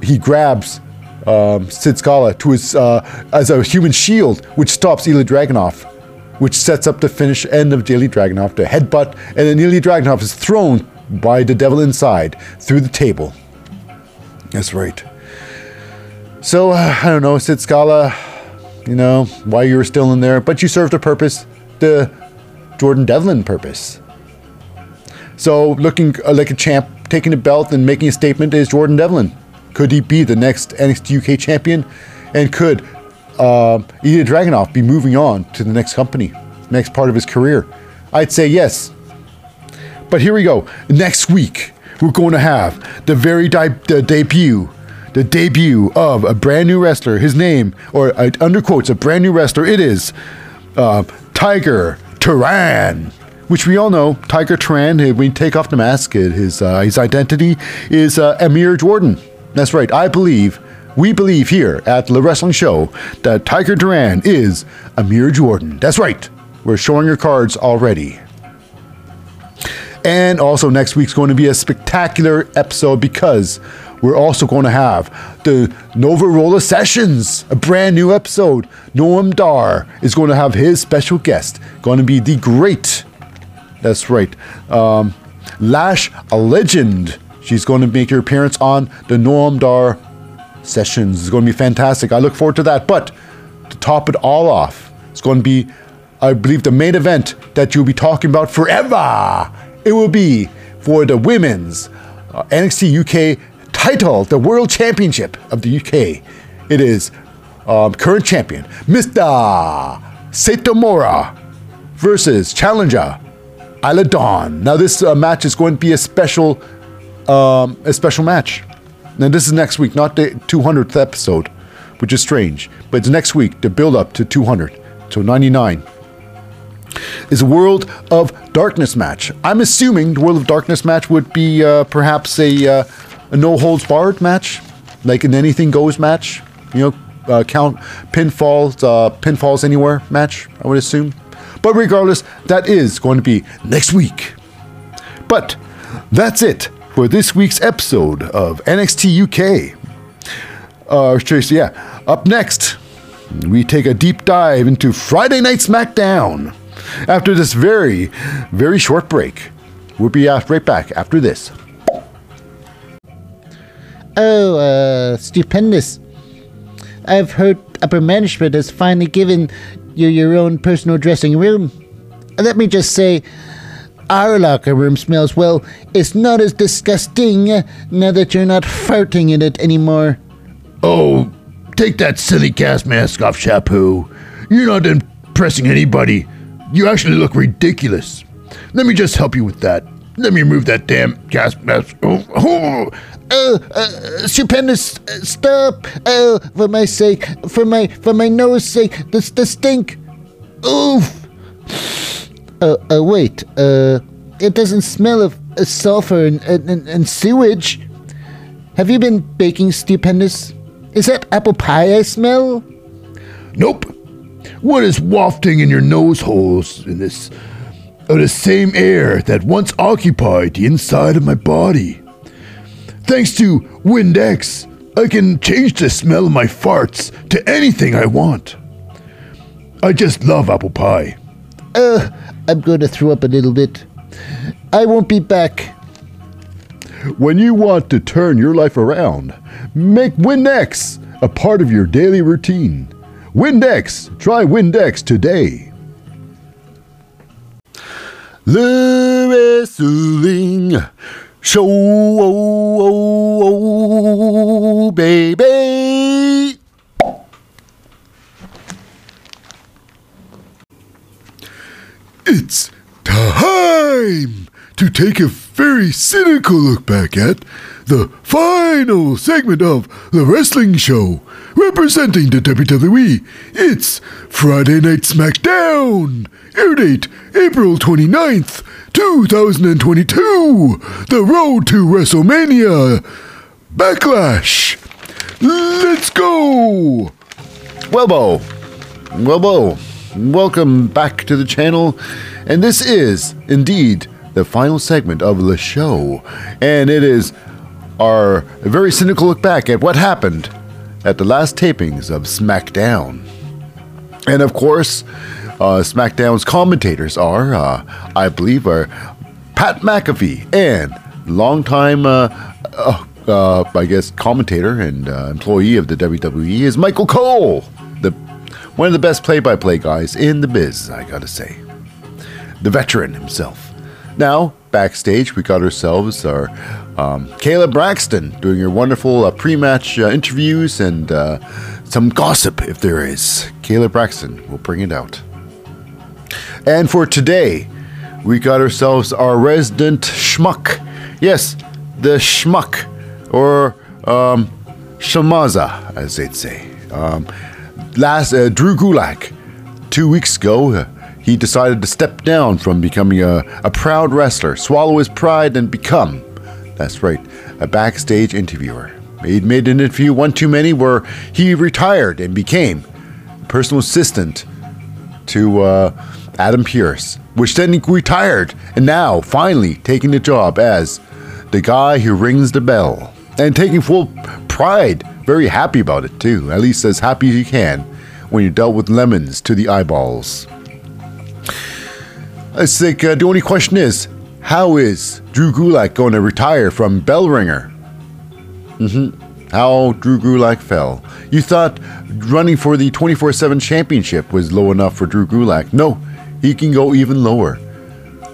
he grabs um, Sid Scala to his uh, as a human shield, which stops Ilya Dragunov, which sets up the finish end of Ilya Dragunov, the headbutt, and then Ilya Dragunov is thrown by the devil inside through the table. That's right. So uh, I don't know, Sid Scala, you know why you were still in there, but you served a purpose, the Jordan Devlin purpose. So looking uh, like a champ, taking the belt and making a statement is Jordan Devlin. Could he be the next NXT UK champion? And could uh, Ilya Dragunov be moving on to the next company, next part of his career? I'd say yes. But here we go. Next week, we're going to have the very di- the debut, the debut of a brand new wrestler. His name, or uh, under quotes, a brand new wrestler. It is uh, Tiger Turan which we all know, Tiger when we take off the mask, his uh, his identity is uh, Amir Jordan. That's right. I believe, we believe here at the Wrestling Show that Tiger Turan is Amir Jordan. That's right. We're showing your cards already. And also next week's going to be a spectacular episode because we're also going to have the Nova Rolla Sessions, a brand new episode. Noam Dar is going to have his special guest, going to be the great that's right. Um, Lash, a legend. She's going to make her appearance on the Noam Dar sessions. It's going to be fantastic. I look forward to that. But to top it all off, It's going to be, I believe, the main event that you'll be talking about forever. It will be for the women's uh, NXT UK title, the World Championship of the UK. It is um, current champion, Mr. Satomura versus challenger Isla Dawn. Now, this uh, match is going to be a special, um, a special match. Now, this is next week, not the 200th episode, which is strange. But it's next week, the build up to 200, so 99. Is a World of Darkness match. I'm assuming the World of Darkness match would be uh, perhaps a, uh, a no holds barred match, like an anything goes match. You know, uh, count pinfalls, uh, pinfalls anywhere match. I would assume. But regardless, that is going to be next week. But that's it for this week's episode of NXT UK. Uh, yeah. Up next, we take a deep dive into Friday Night SmackDown. After this very, very short break, we'll be right back after this. Oh, uh, stupendous. I've heard upper management has finally given you your own personal dressing room. Let me just say, our locker room smells well. It's not as disgusting uh, now that you're not farting in it anymore. Oh, take that silly gas mask off, Chapu. You're not impressing anybody. You actually look ridiculous. Let me just help you with that. Let me remove that damn gas mask. Oh, oh. Oh, uh, stupendous! uh, Stop! Oh, for my sake, for my for my nose sake, the the stink. Oof! Uh, uh, wait. Uh, it doesn't smell of uh, sulfur and, and and sewage. Have you been baking, stupendous? Is that apple pie I smell? Nope. What is wafting in your nose holes in this of the same air that once occupied the inside of my body? Thanks to Windex, I can change the smell of my farts to anything I want. I just love apple pie. Uh, I'm going to throw up a little bit. I won't be back. When you want to turn your life around, make Windex a part of your daily routine. Windex, try Windex today. The wrestling show, oh, oh, oh, oh, baby. It's time to take a very cynical look back at the final segment of the wrestling show representing the WWE. It's Friday Night SmackDown. Air date April 29th, 2022. The road to WrestleMania. Backlash. Let's go. Welbo, Welbo, welcome back to the channel. And this is indeed the final segment of the show. And it is our very cynical look back at what happened at the last tapings of SmackDown. And of course, uh, SmackDown's commentators are, uh, I believe, are Pat McAfee and longtime, uh, uh, uh, I guess, commentator and uh, employee of the WWE is Michael Cole, the one of the best play-by-play guys in the biz. I gotta say, the veteran himself. Now, backstage, we got ourselves our um, Kayla Braxton doing her wonderful uh, pre-match uh, interviews and uh, some gossip, if there is. Kayla Braxton will bring it out. And for today, we got ourselves our resident schmuck. Yes, the schmuck, or um, Shamaza, as they'd say. Um, last, uh, Drew Gulak, two weeks ago, uh, he decided to step down from becoming a, a proud wrestler, swallow his pride, and become, that's right, a backstage interviewer. He'd made an interview one too many where he retired and became personal assistant to uh, Adam Pearce, which then he retired and now finally taking the job as the guy who rings the bell and taking full pride, very happy about it too, at least as happy as you can when you're dealt with lemons to the eyeballs. I think uh, the only question is, how is Drew Gulak going to retire from bell ringer? Mm-hmm. how Drew Gulak fell. You thought running for the 24 7 championship was low enough for Drew Gulak. No, he can go even lower.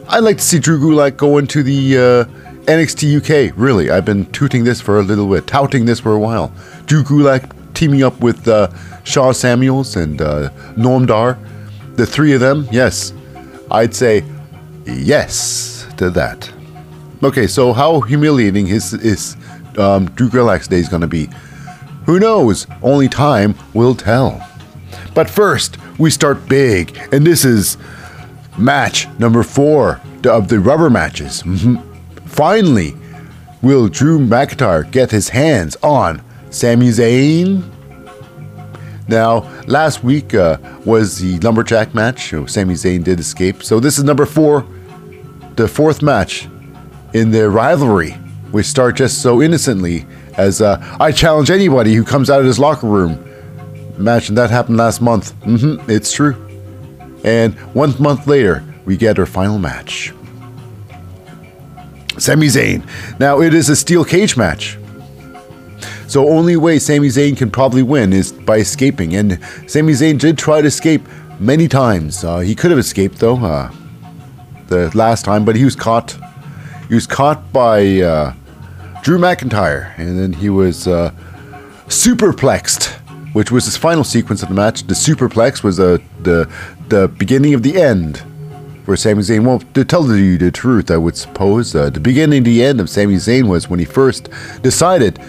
I'd like to see Drew Gulak go into the uh, NXT UK. Really, I've been tooting this for a little bit, touting this for a while. Drew Gulak teaming up with uh, Sha Samuels and uh, Noam Dar. The three of them, yes. I'd say yes to that. Okay, so how humiliating is, is um, Drew Gulak's day is going to be? Who knows? Only time will tell. But first, we start big, and this is match number four of the rubber matches. Mhm. Finally, will Drew McIntyre get his hands on Sami Zayn? Now, last week uh, was the lumberjack match. So Sami Zayn did escape. So this is number four, the fourth match in their rivalry, which start just so innocently as uh, I challenge anybody who comes out of his locker room. Imagine that happened last month. hmm it's true. And one month later, we get our final match. Sami Zayn. Now, it is a steel cage match. So, only way Sami Zayn can probably win is by escaping. And Sami Zayn did try to escape many times. Uh, he could have escaped, though, uh, the last time, but he was caught. He was caught by uh, Drew McIntyre, and then he was uh, superplexed, which was his final sequence of the match. The superplex was uh, the the beginning of the end for Sami Zayn. Well, to tell you the truth, I would suppose uh, the beginning the end of Sami Zayn was when he first decided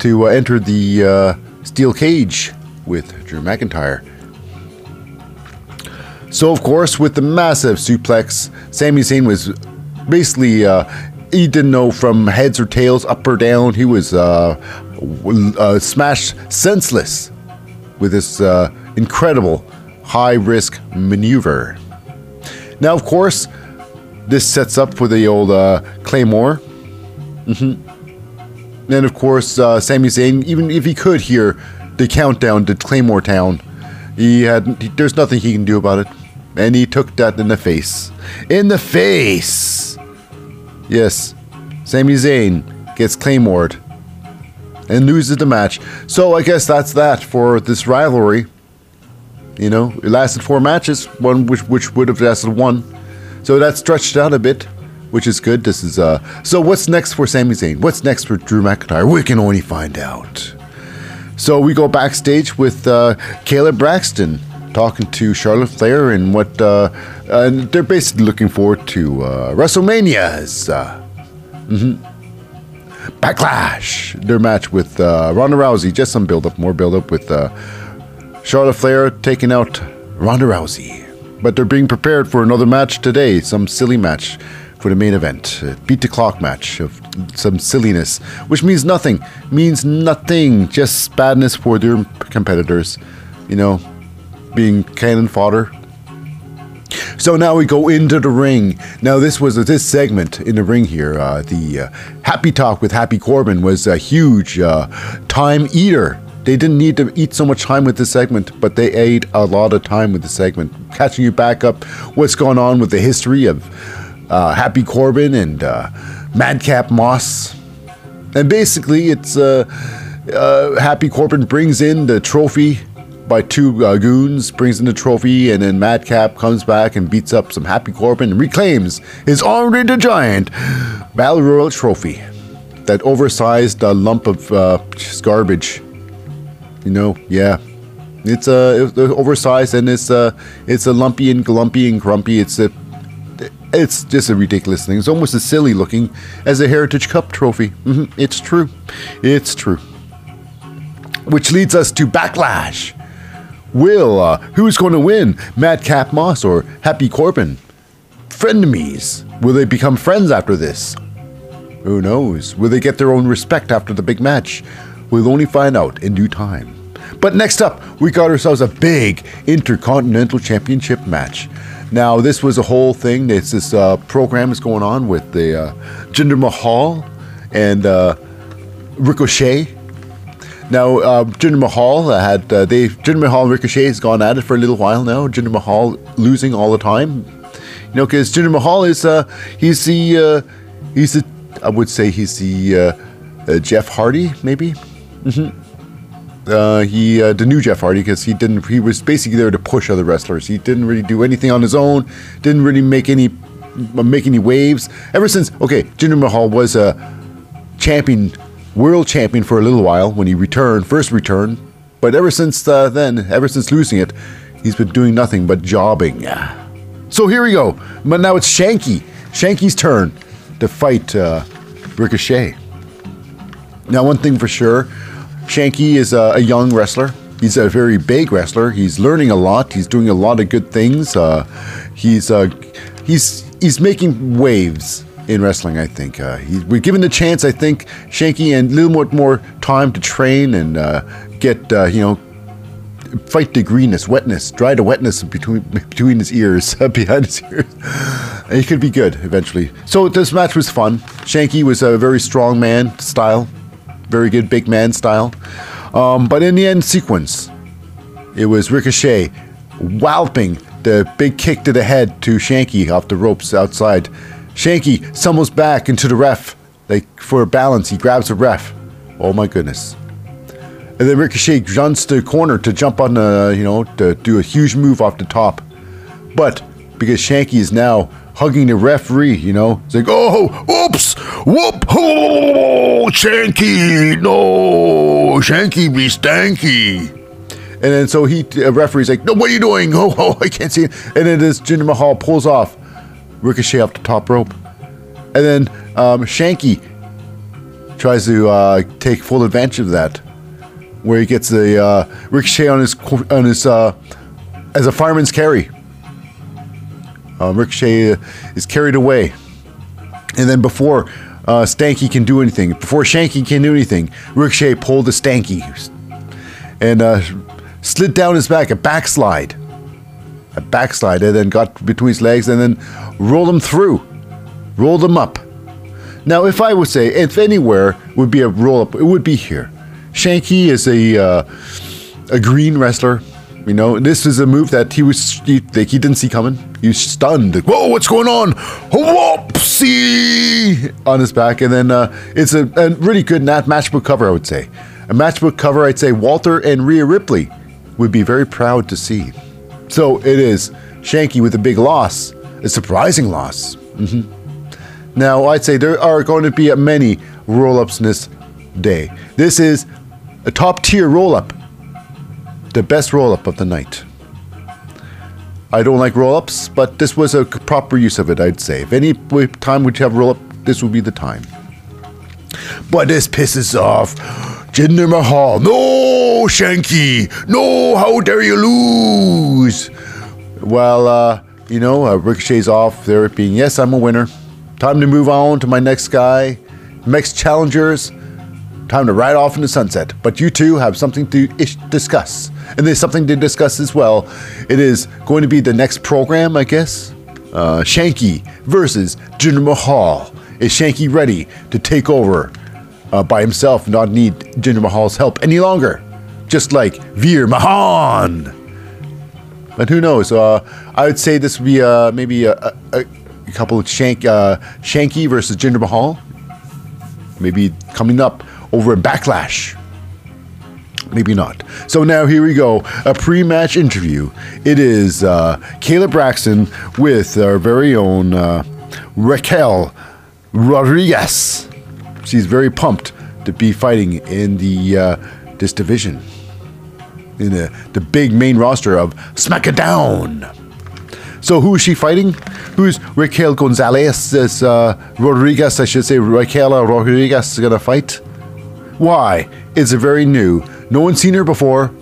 to uh, enter the uh, steel cage with Drew McIntyre. So, of course, with the massive suplex, Sami Zayn was basically uh, he didn't know from heads or tails, up or down. He was uh, smashed senseless with this uh, incredible high risk maneuver. Now, of course, this sets up for the old uh, Claymore. Mm-hmm. And of course, uh, Sami Zayn, even if he could hear the countdown to Claymore Town, he had he, there's nothing he can do about it, and he took that in the face. In the face. Yes, Sami Zayn gets Claymored and loses the match. So I guess that's that for this rivalry. You know, it lasted four matches, one which which would have lasted one. So that stretched out a bit, which is good. This is uh so what's next for Sami Zayn? What's next for Drew McIntyre? We can only find out. So we go backstage with uh, Kayla Braxton talking to Charlotte Flair and what uh, and they're basically looking forward to uh, WrestleMania's uh, Backlash, their match with uh, Ronda Rousey. Just some build up, more build up with uh, Charlotte Flair taking out Ronda Rousey. But they're being prepared for another match today, some silly match for the main event. A beat the clock match of some silliness, which means nothing. Means nothing. Just badness for their competitors. You know, being cannon fodder. So now we go into the ring. Now this was this segment in the ring here. Uh, the uh, Happy Talk with Happy Corbin was a huge uh, time eater. They didn't need to eat so much time with this segment, but they ate a lot of time with the segment, catching you back up what's going on with the history of uh, Happy Corbin and uh, Madcap Moss. And basically, it's Happy Corbin brings in the trophy by two uh, goons, brings in the trophy, and then Madcap comes back and beats up some Happy Corbin and reclaims his the Giant Battle Royal trophy. That oversized uh, lump of uh, garbage. You know, yeah. It's uh, oversized and it's uh, it's a lumpy and glumpy and grumpy. It's a it's just a ridiculous thing. It's almost as silly looking as a Heritage Cup trophy. hmm It's true. It's true. Which leads us to Backlash. Will, uh, who's going to win? Madcap Moss or Happy Corbin? Frenemies. Will they become friends after this? Who knows? Will they get their own respect after the big match? We'll only find out in due time. But next up, we got ourselves a big Intercontinental Championship match. Now, this was a whole thing. This this uh, program is going on with the uh, Jinder Mahal and uh, Ricochet. Now, uh, Jinder Mahal had uh, they Jinder Mahal and Ricochet has gone at it for a little while now. Jinder Mahal losing all the time, you know, because Jinder Mahal is uh, he's the uh, he's the I would say he's the uh, uh, Jeff Hardy maybe Uh, he uh, the new Jeff Hardy because he didn't. He was basically there to push other wrestlers. He didn't really do anything on his own. Didn't really make any make any waves. Ever since okay, Jinder Mahal was a champion, world champion for a little while when he returned, first returned. But ever since uh, then, ever since losing it, he's been doing nothing but jobbing. So here we go. But now it's Shanky. Shanky's turn to fight uh, Ricochet. Now, one thing for sure, Shanky is a, a young wrestler. He's a very big wrestler. He's learning a lot. He's doing a lot of good things. Uh, he's uh, he's he's making waves in wrestling. I think uh, he, we're given the chance. I think Shanky and a little more more time to train and uh, get uh, you know fight the greenness, wetness, dry the wetness between between his ears, behind his ears. He could be good eventually. So this match was fun. Shanky was a very strong man style, very good big man style. Um, but in the end sequence, it was Ricochet walloping the big kick to the head to Shanky off the ropes outside. Shanky stumbles back into the ref. Like for a balance, he grabs the ref. Oh my goodness. And then Ricochet jumps to the corner to jump on the, you know, to do a huge move off the top. But because Shanky is now hugging the referee, you know, it's like, oh, oops, whoop, oh, Shanky, no, Shanky be stanky. And then so he, uh, referee's like, no, what are you doing? Oh, oh, I can't see it. And then this Jinder Mahal pulls off Ricochet off the top rope. And then um, Shanky tries to uh, take full advantage of that where he gets a uh, ricochet on his on his uh, as a fireman's carry. Um, ricochet uh, is carried away, and then before uh, Stanky can do anything, before Shanky can do anything, Ricochet pulled the Stanky and uh, slid down his back, a backslide, a backslide, and then got between his legs and then rolled them through, roll them up. Now, if I would say, if anywhere would be a roll up, it would be here. Shanky is a uh, a green wrestler. You know, this is a move that he was he, like, he didn't see coming. He was stunned. Like, Whoa, what's going on? Whoopsie on his back, and then uh, it's a, a really good nat matchbook cover. I would say a matchbook cover. I'd say Walter and Rhea Ripley would be very proud to see. So it is Shanky with a big loss, a surprising loss. hmm Now I'd say there are going to be many roll-ups in this day. This is a top tier roll up. The best roll up of the night. I don't like roll ups, but this was a proper use of it, I'd say. If any time we'd have roll up, this would be the time. But this pisses off Jinder Mahal. No, Shanky. No, how dare you lose? Well, uh, you know, uh, Ricochet's off there being, yes, I'm a winner. Time to move on to my next guy. Next challengers. Time to ride off in the sunset. But you two have something to ish- discuss. And there's something to discuss as well. It is going to be the next program, I guess. Uh, Shanky versus Jinder Mahal. Is Shanky ready to take over uh, by himself, not need Jinder Mahal's help any longer? Just like Veer Mahaan. But who knows? Uh, I would say this would be uh, maybe a, a, a couple of Shank, uh, Shanky versus Jinder Mahal. Maybe coming up over a Backlash. Maybe not. So now here we go. A pre-match interview. It is uh, Kayla Braxton with our very own uh, Raquel Rodriguez. She's very pumped to be fighting in the uh, this division in the, the big main roster of SmackDown. So who is she fighting? Who's Raquel Gonzalez? Is, uh, Rodriguez, I should say, Raquel Rodriguez is gonna fight? Why? It's a very new. No one's seen her before.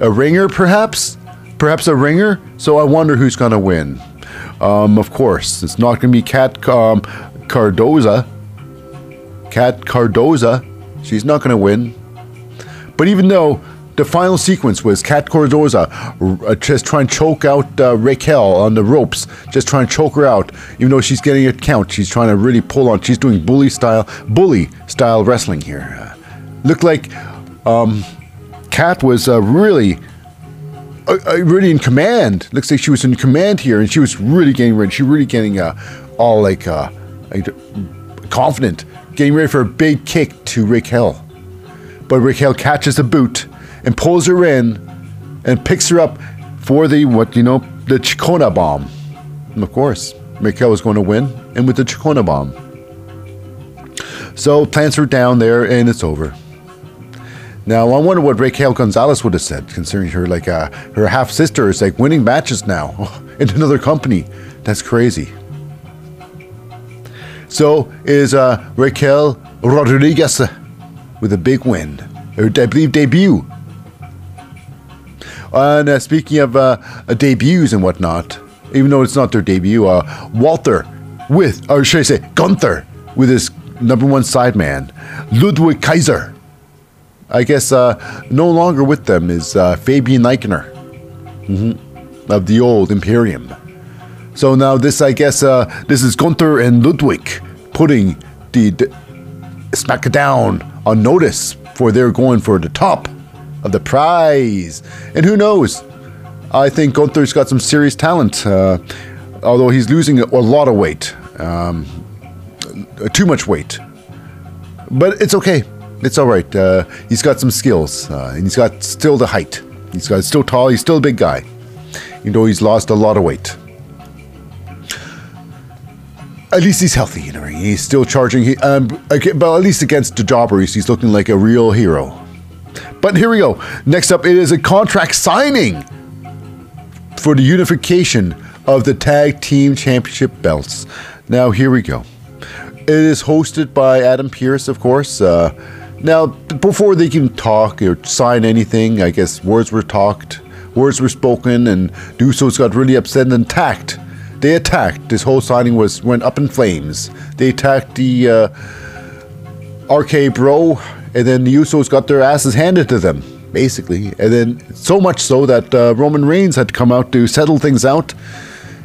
A ringer, perhaps? Perhaps a ringer? So I wonder who's gonna win. Um, of course, it's not gonna be Cat um, Cardoza. Cat Cardoza. She's not gonna win. But even though the final sequence was Kat Cardoza uh, just trying to choke out uh, Raquel on the ropes, just trying to choke her out. Even though she's getting a count, she's trying to really pull on. She's doing bully style, bully style wrestling here. Uh, looked like um, Kat was uh, really, uh, uh, really in command. Looks like she was in command here, and she was really getting ready. She really getting uh, all like, like confident, getting ready for a big kick to Raquel. but Raquel catches the boot and pulls her in and picks her up for the what you know the Chingona bomb. And of course, Raquel was going to win, and with the Chingona bomb. So plants her down there, and it's over. Now I wonder what Raquel Gonzalez would have said, considering her like uh, her half sister is like winning matches now in another company. That's crazy. So is uh, Raquel Rodriguez with a big win, believe debut. And uh, speaking of uh, debuts and whatnot, even though it's not their debut, uh, Walter with, or should I say, Gunther with his number one sideman, Ludwig Kaiser. I guess uh, no longer with them is uh, Fabian Aichner mhm, of the old Imperium. So now this, I guess, uh, this is Gunther and Ludwig putting the, the SmackDown on notice for they're going for the top of the prize. And who knows? I think Gunther's got some serious talent, uh, although he's losing a lot of weight, um, too much weight. But it's okay. It's all right. Uh, he's got some skills, uh, and he's got still the height. He's got still tall. He's still a big guy, even though he's lost a lot of weight. At least he's healthy, you know. He's still charging. He, um, but at least against the jobbers, he's looking like a real hero. But here we go. Next up, it is a contract signing for the unification of the tag team championship belts. Now, here we go. It is hosted by Adam Pearce, of course. Uh, now, before they can talk or sign anything, I guess words were talked, words were spoken, and Usos got really upset and attacked. They attacked. This whole signing was went up in flames. They attacked the uh, RK Bro, and then the Usos got their asses handed to them, basically. And then so much so that uh, Roman Reigns had to come out to settle things out.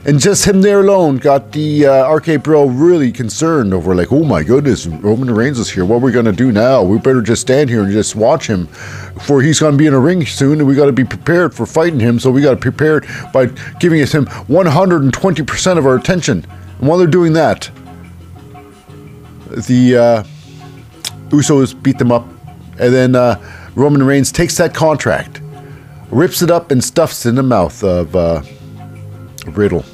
And just him there alone got the uh, RK Bro really concerned over, like, oh my goodness, Roman Reigns is here. What are we going to do now? We better just stand here and just watch him, for he's going to be in a ring soon, and we got to be prepared for fighting him. So we got to prepare by giving him 120% of our attention. And while they're doing that, the uh, Usos beat them up, and then uh, Roman Reigns takes that contract, rips it up, and stuffs it in the mouth of uh, Riddle.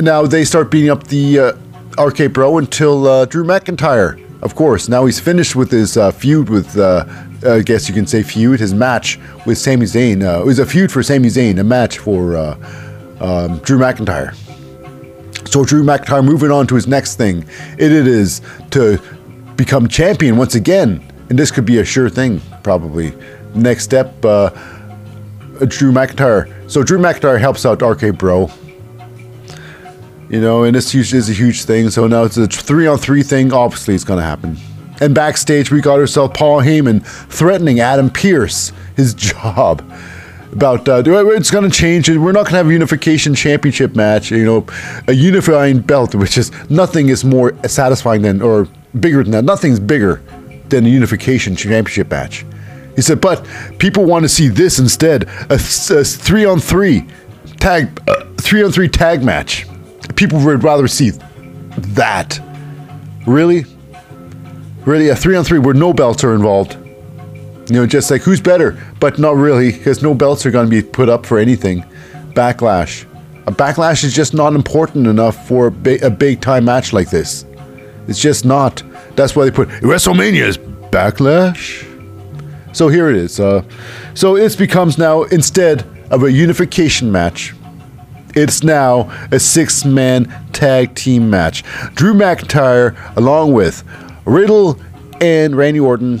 Now they start beating up the uh, RK Bro until uh, Drew McIntyre. Of course, now he's finished with his uh, feud with, uh, I guess you can say feud, his match with Sami Zayn. It was a feud for Sami Zayn, a match for um, Drew McIntyre. So Drew McIntyre moving on to his next thing. It, it is to become champion once again, and this could be a sure thing, probably. Next step, uh, Drew McIntyre. So Drew McIntyre helps out RK Bro. You know, and this huge is a huge thing. So now it's a three on three thing. Obviously, it's going to happen. And backstage, we got ourselves Paul Heyman threatening Adam Pearce his job about uh, it's going to change. We're not going to have a unification championship match. You know, a unifying belt, which is nothing is more satisfying than or bigger than that. Nothing's bigger than a unification championship match. He said, but people want to see this instead a, a three on three tag, uh, three on three tag match. People would rather see that. Really? Really? A three on three where no belts are involved. You know, just like who's better, but not really, because no belts are going to be put up for anything. Backlash. A backlash is just not important enough for a, ba- a big time match like this. It's just not. That's why they put WrestleMania's backlash. So here it is. Uh, so it becomes now instead of a unification match, it's now a six man tag team match. Drew McIntyre, along with Riddle and Randy Orton,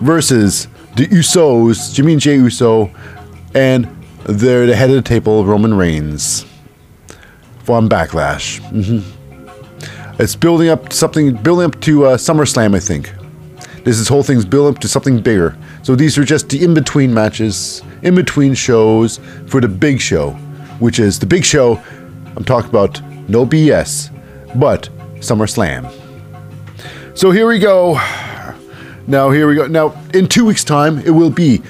versus the Usos, Jimmy and Jey Uso, and they're the head of the table, Roman Reigns, from Backlash. hmm It's building up something, building up to uh, SummerSlam, I think. This is whole thing's building up to something bigger. So these are just the in between matches, in between shows for the big show, which is the big show. I'm talking about no BS, but SummerSlam. So here we go. Now here we go. Now in two weeks' time, it will be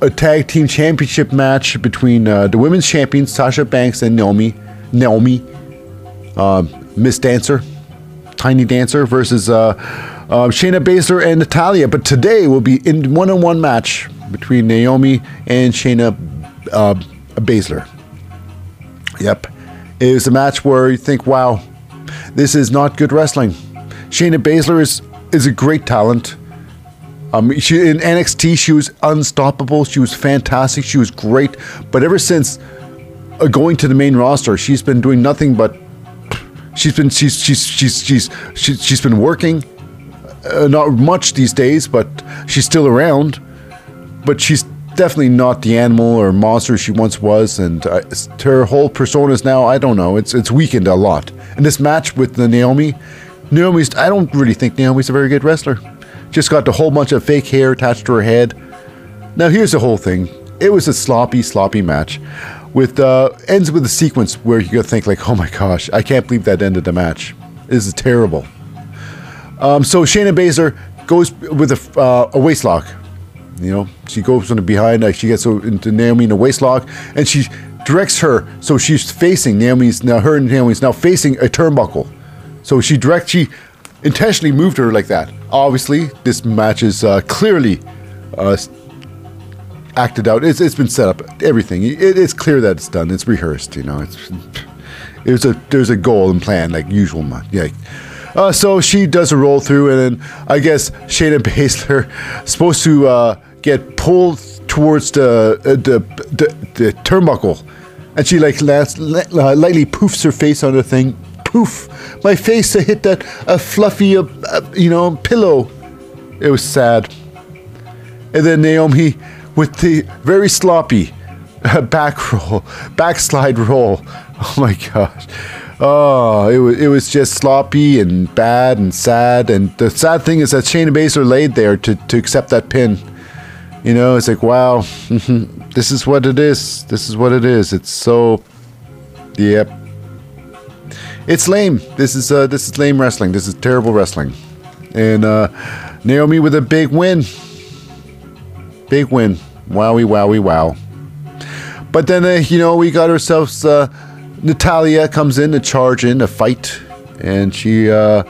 a tag team championship match between uh, the women's champions Sasha Banks and Naomi, Naomi, um, Miss Dancer, Tiny Dancer versus uh, Um, Shayna Baszler and Natalya, but today will be in one-on-one match between Naomi and Shayna uh, Baszler. Yep, it was a match where you think, "Wow, this is not good wrestling." Shayna Baszler is is a great talent. Um, she in NXT she was unstoppable. She was fantastic. She was great. But ever since uh, going to the main roster, she's been doing nothing but she's been she's she's she's she's she's, she's been working. Uh, not much these days, but she's still around. But she's definitely not the animal or monster she once was, and uh, her whole persona is now I don't know. It's it's weakened a lot. And this match with the Naomi, Naomi's I don't really think Naomi's a very good wrestler. Just got a whole bunch of fake hair attached to her head. Now here's the whole thing. It was a sloppy, sloppy match. With uh, ends with a sequence where you gotta think like, oh my gosh, I can't believe that ended the match. This is terrible. Um, so Shayna Baszler goes with a, uh, a waist lock. You know, she goes from the behind, like she gets into Naomi in a waist lock, and she directs her so she's facing Naomi's now. Her and Naomi's now facing a turnbuckle. So she directs, she intentionally moved her like that. Obviously, this match is uh, clearly uh, acted out. It's, it's been set up. Everything. It, it's clear that it's done. It's rehearsed. You know, it's it was a there's a goal and plan like usual. Yeah. Uh, so she does a roll through, and then I guess Shayna Baszler supposed to uh, get pulled towards the, uh, the, the the turnbuckle, and she like uh, lightly poofs her face on the thing. Poof! My face hit that a fluffy, uh, uh, you know, pillow. It was sad. And then Naomi with the very sloppy uh, back roll, backslide roll. Oh my gosh. Oh, it was it was just sloppy and bad and sad. And the sad thing is that Shayna Baszler laid there to, to accept that pin. You know, it's like wow, this is what it is. This is what it is. It's so, yep. It's lame. This is uh, this is lame wrestling. This is terrible wrestling. And uh, Naomi with a big win. Big win. Wowie, wowie, wow. But then, uh, you know, we got ourselves. Uh, Natalya comes in to charge in a fight, and she uh,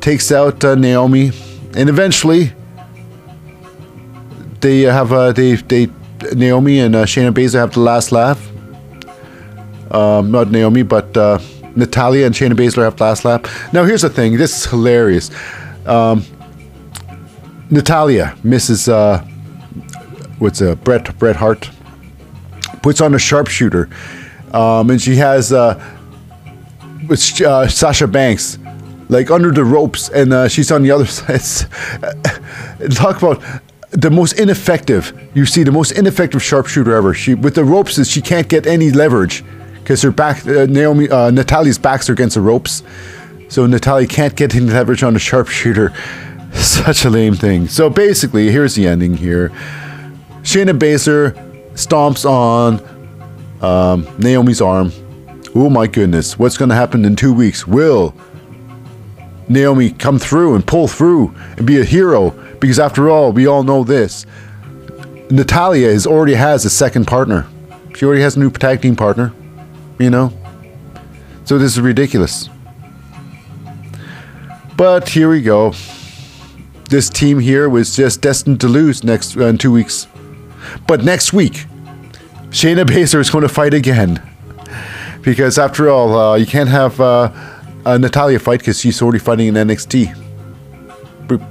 takes out uh, Naomi, and eventually they have uh, they they Naomi and uh, Shayna Baszler have the last laugh. Um, not Naomi, but uh, Natalya and Shayna Baszler have last lap. Now here's the thing. This is hilarious. Um, Natalya, Mrs. Uh, what's a Bret Bret Hart, puts on a sharpshooter um, and she has uh, uh, Sasha Banks like under the ropes, and uh, she's on the other side. Talk about the most ineffective. You see, the most ineffective sharpshooter ever. She with the ropes she can't get any leverage because her back, uh, Naomi, uh, Natalya's backs are against the ropes, so Natalya can't get any leverage on the sharpshooter. Such a lame thing. So basically, here's the ending here. Shayna Baszler stomps on um, Naomi's arm. Oh my goodness, what's going to happen in two weeks? Will Naomi come through and pull through and be a hero? Because after all, we all know this. Natalya is already has a second partner. She already has a new tag team partner. You know? So this is ridiculous. But here we go. This team here was just destined to lose next uh, in two weeks. But next week, Shayna Baszler is going to fight again. Because after all, uh, you can't have uh, uh, Natalya fight because she's already fighting in NXT.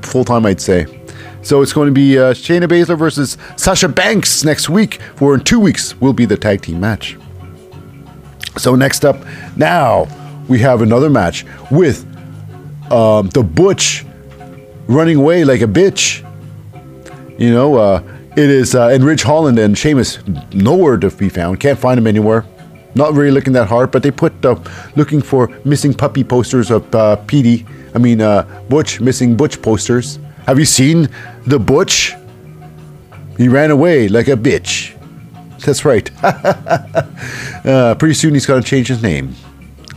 Full time, I'd say. So it's going to be uh, Shayna Baszler versus Sasha Banks next week, for in two weeks will be the tag team match. So next up, now we have another match with um, the Butch running away like a bitch. You know, uh, it is uh, and Ridge Holland and Sheamus nowhere to be found. Can't find them anywhere. Not really looking that hard, but they put uh, looking for missing puppy posters of uh, Petey. I mean uh, Butch missing Butch posters. Have you seen the Butch? He ran away like a bitch. That's right. uh, pretty soon he's going to change his name.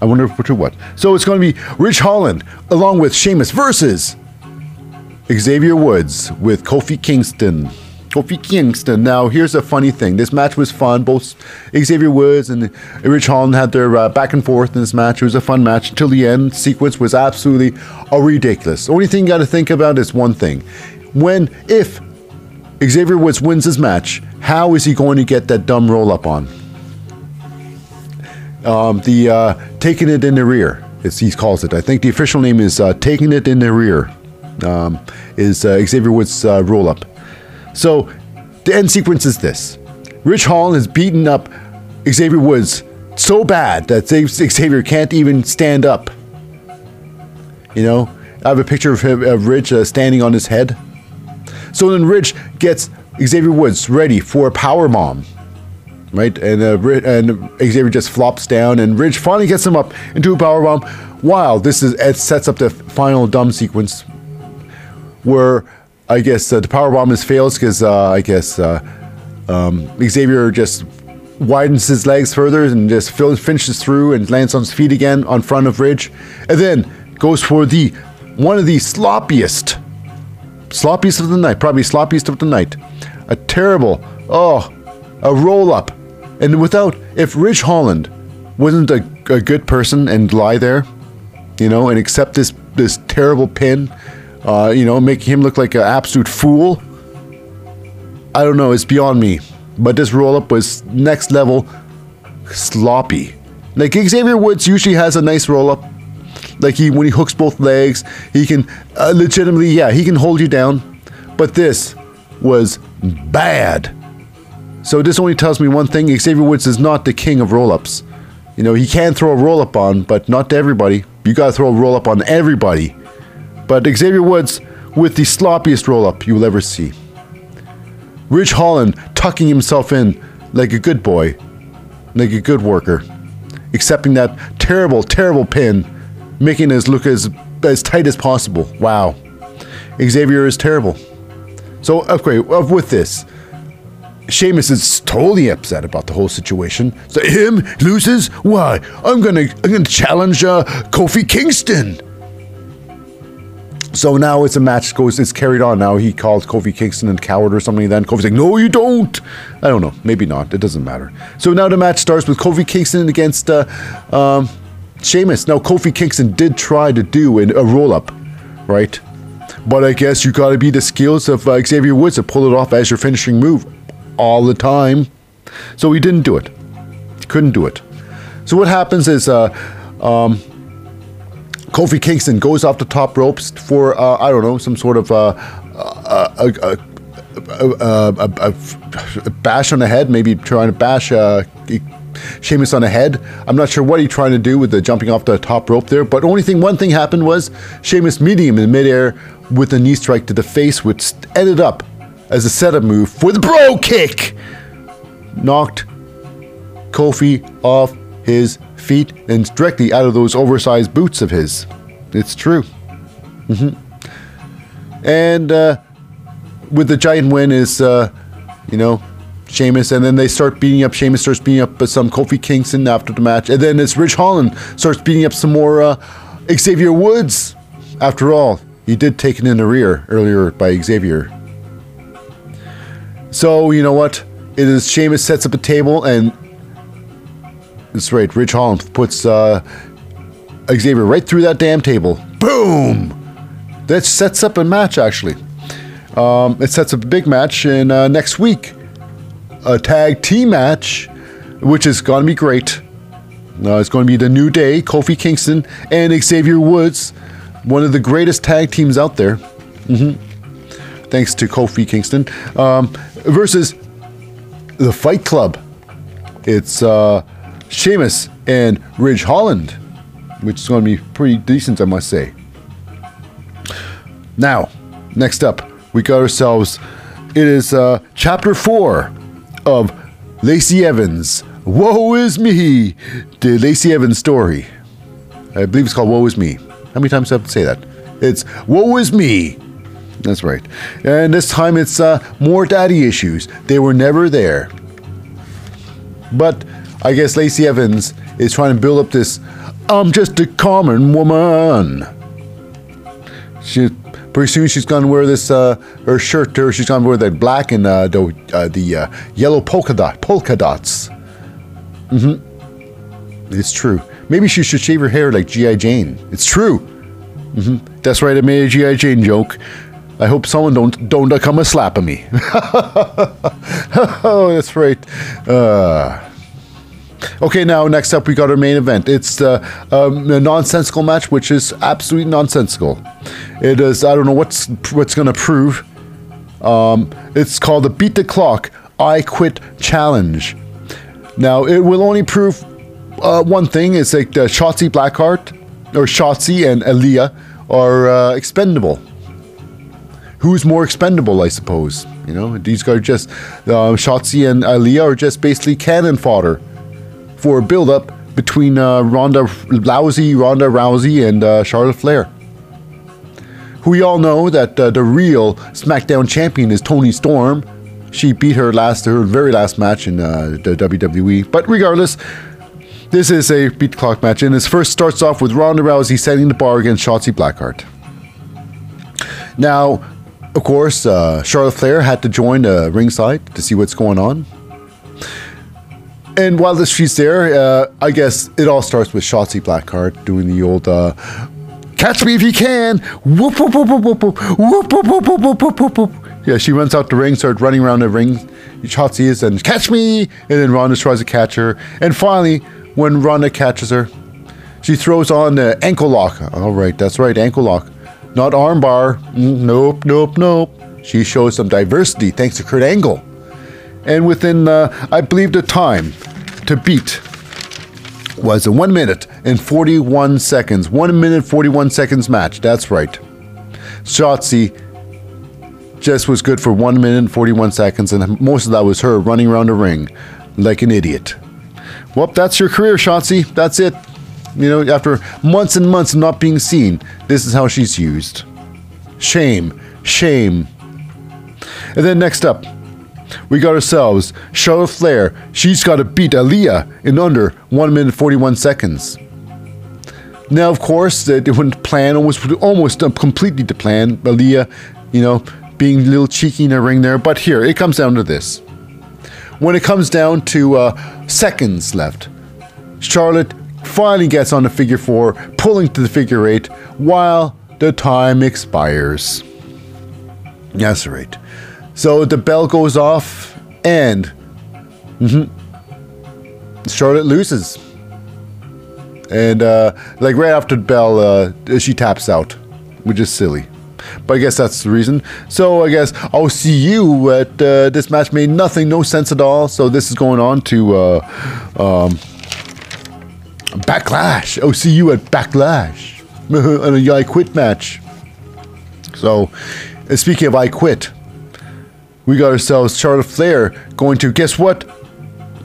I wonder to what. So it's going to be Ridge Holland along with Sheamus versus Xavier Woods with Kofi Kingston. Kofi Kingston. Now, here's a funny thing. This match was fun. Both Xavier Woods and Ridge Holland had their uh, back and forth in this match. It was a fun match until the end. Sequence was absolutely ridiculous. The only thing you got to think about is one thing. When, if Xavier Woods wins his match, how is he going to get that dumb roll up on? Um, the uh, taking it in the rear, as he calls it. I think the official name is uh, taking it in the rear. Um, is uh, Xavier Woods' uh, roll up. So the end sequence is this: Ridge Holland has beaten up Xavier Woods so bad that Xavier can't even stand up. You know, I have a picture of him, of Ridge uh, standing on his head. So then Ridge gets Xavier Woods ready for a power bomb, right? And uh, and Xavier just flops down, and Ridge finally gets him up into a power bomb. While this is it sets up the final dumb sequence where I guess uh, the power bomb is fails because uh, I guess uh, um, Xavier just widens his legs further and just finishes through and lands on his feet again on front of Ridge, and then goes for the one of the sloppiest, sloppiest of the night, probably sloppiest of the night, a terrible, oh, a roll up, and without if Ridge Holland wasn't a, a good person and lie there, you know, and accept this this terrible pin uh, you know, making him look like an absolute fool. I don't know, it's beyond me. But this roll up was next level sloppy. Like Xavier Woods usually has a nice roll up. Like he when he hooks both legs, he can uh, legitimately, yeah, he can hold you down. But this was bad. So this only tells me one thing: Xavier Woods is not the king of roll ups. You know, he can throw a roll up on, but not to everybody. You gotta throw a roll up on everybody. But Xavier Woods with the sloppiest roll up you will ever see. Ridge Holland tucking himself in like a good boy, like a good worker, accepting that terrible, terrible pin, making us look as, as tight as possible. Wow. Xavier is terrible. So, okay, with this, Sheamus is totally upset about the whole situation. So him loses? Why? I'm gonna I'm gonna challenge uh, Kofi Kingston. So now it's a match goes it's carried on. Now he calls Kofi Kingston a coward or something. Then Kofi's like, "No, you don't." I don't know. Maybe not. It doesn't matter. So now the match starts with Kofi Kingston against uh, um, Sheamus. Now Kofi Kingston did try to do a roll up, right? But I guess you got to be the skills of uh, Xavier Woods to pull it off as your finishing move all the time. So he didn't do it. Couldn't do it. So what happens is. Uh, um, Kofi Kingston goes off the top ropes for uh, I don't know some sort of uh, a, a, a, bash on the head, maybe trying to bash uh, Sheamus on the head. I'm not sure what he's trying to do with the jumping off the top rope there, but only thing one thing happened was Sheamus meeting him in midair with a knee strike to the face, which ended up as a setup move for the Brogue Kick. Knocked Kofi off his feet and directly out of those oversized boots of his. It's true. Mm-hmm. And uh, with the giant win is, uh, you know, Sheamus, and then they start beating up. Sheamus starts beating up some Kofi Kingston after the match, and then it's Ridge Holland starts beating up some more uh, Xavier Woods. After all, he did take it in the rear earlier by Xavier. So you know what? It is Sheamus sets up a table and that's right. Ridge Holland puts uh, Xavier right through that damn table. Boom! That sets up a match, actually. Um, it sets up a big match in uh, next week. A tag team match, which is going to be great. Uh, it's going to be the New Day, Kofi Kingston, and Xavier Woods, one of the greatest tag teams out there. Mm-hmm. Thanks to Kofi Kingston. Um, versus the Fight Club. It's uh, Sheamus and Ridge Holland, which is going to be pretty decent, I must say. Now, next up, we got ourselves. It is uh, chapter four of Lacey Evans. Woe is me, the Lacey Evans story. I believe it's called Woe is me. How many times do I have to say that? It's Woe is me. That's right. And this time it's uh, more daddy issues. They were never there. But I guess Lacey Evans is trying to build up this I'm just a common woman. She Pretty soon she's gonna wear this uh, her shirt, or she's gonna wear the black and uh, the uh, the uh, yellow polka dot polka dots. Mm-hmm. It's true. Maybe she should shave her hair like GI Jane. It's true. Mm-hmm. That's right. I made a GI Jane joke. I hope someone don't don't come a slapping me. oh, that's right. Uh, okay, now next up we got our main event. It's uh, um, a nonsensical match, which is absolutely nonsensical. It is. I don't know what's what's going to prove. Um, it's called the Beat the Clock I Quit Challenge. Now it will only prove uh, one thing: it's like the Shotzi Blackheart or Shotzi and Aaliyah are uh, expendable who's more expendable, I suppose. You know, these guys are just uh, Shotzi and Aaliyah are just basically cannon fodder for a build-up between uh, Ronda Lousy, Ronda Rousey, and uh, Charlotte Flair. We all know that uh, the real SmackDown champion is Toni Storm. She beat her last, her very last match in uh, the WWE. But regardless, this is a beat the clock match, and this first starts off with Ronda Rousey setting the bar against Shotzi Blackheart. Now, of course, uh, Charlotte Flair had to join uh, ringside to see what's going on. And while she's there, uh, I guess it all starts with Shotzi Blackheart doing the old uh, "Catch me if you can!" Whoop whoop whoop whoop whoop whoop whoop whoop whoop whoop whoop whoop. Yeah, she runs out the ring, starts running around the ring. Shotzi is and catch me, and then Ronda tries to catch her. And finally, when Ronda catches her, she throws on the ankle lock. All right, that's right, ankle lock, not armbar. Mm, nope, nope, nope. She shows some diversity thanks to Kurt Angle. And within, uh, I believe, the time to beat was a one minute and 41 seconds. One minute, 41 seconds match. That's right. Shotzi just was good for one minute and 41 seconds, and most of that was her running around the ring like an idiot. Well, that's your career, Shotzi. That's it. You know, after months and months of not being seen, this is how she's used. Shame, shame. And then next up, we got ourselves Charlotte Flair. She's got to beat Aaliyah in under 1 minute 41 seconds. Now, of course, they wouldn't plan, almost, almost completely to plan. Aaliyah, you know, being a little cheeky in the ring there. But here, it comes down to this. When it comes down to uh, seconds left, Charlotte finally gets on the figure four, pulling to the figure eight, while the time expires. That's right. So the bell goes off, and mhm, Charlotte loses. And uh, like right after the bell, uh, she taps out, which is silly. But I guess that's the reason. So I guess I'll see you at uh, this match made nothing, no sense at all. So this is going on to uh, um, Backlash. I'll see you at Backlash. and a I Quit match. So, uh, speaking of I Quit, we got ourselves Charlotte Flair going to guess what?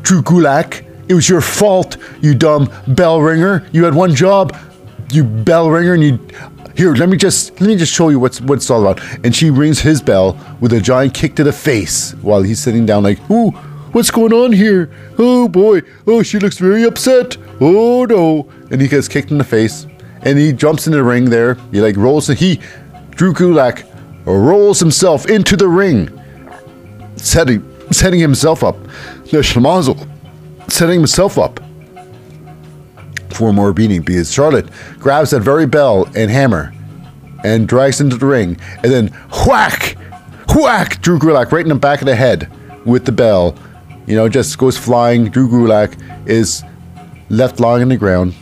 Drew Gulak. It was your fault, you dumb bell ringer. You had one job, you bell ringer, and you here. Let me just let me just show you what's what it's all about. And she rings his bell with a giant kick to the face while he's sitting down, like, "Ooh, what's going on here? Oh boy, oh she looks very upset. Oh no!" And he gets kicked in the face, and he jumps in the ring. There, he like rolls. He, Drew Gulak, rolls himself into the ring setting setting himself up. The Schlemazel setting himself up for more beating because Charlotte grabs that very bell and hammer and drags into the ring and then whack whack Drew Gulak right in the back of the head with the bell. You know, just goes flying. Drew Gulak is left lying on the ground.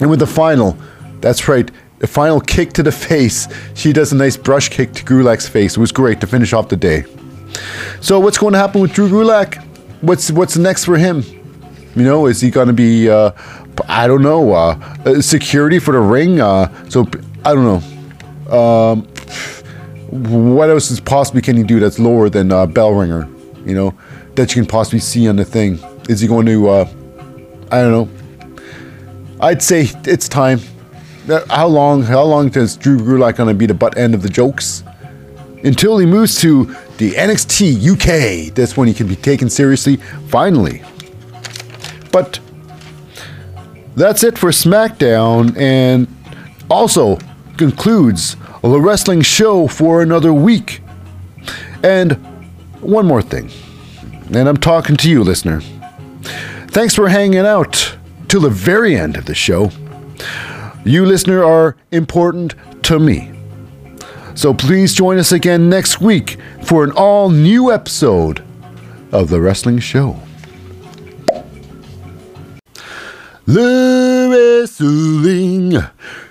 And with the final, that's right, the final kick to the face, she does a nice brush kick to Gulak's face. It was great to finish off the day. So what's going to happen with Drew Gulak? What's what's next for him? You know, is he going to be? Uh, I don't know. Uh, uh, security for the ring. Uh, so I don't know. Um, what else is possibly can he do that's lower than uh, bell ringer? You know, that you can possibly see on the thing. Is he going to? Uh, I don't know. I'd say it's time. Uh, How long? How long does Drew Gulak going to be the butt end of the jokes? Until he moves to the NXT UK. That's when he can be taken seriously, finally. But that's it for SmackDown, and also concludes the wrestling show for another week. And one more thing, and I'm talking to you, listener. Thanks for hanging out till the very end of the show. You, listener, are important to me. So please join us again next week for an all new episode of The Wrestling Show. The Wrestling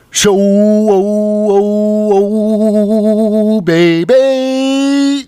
Show, baby.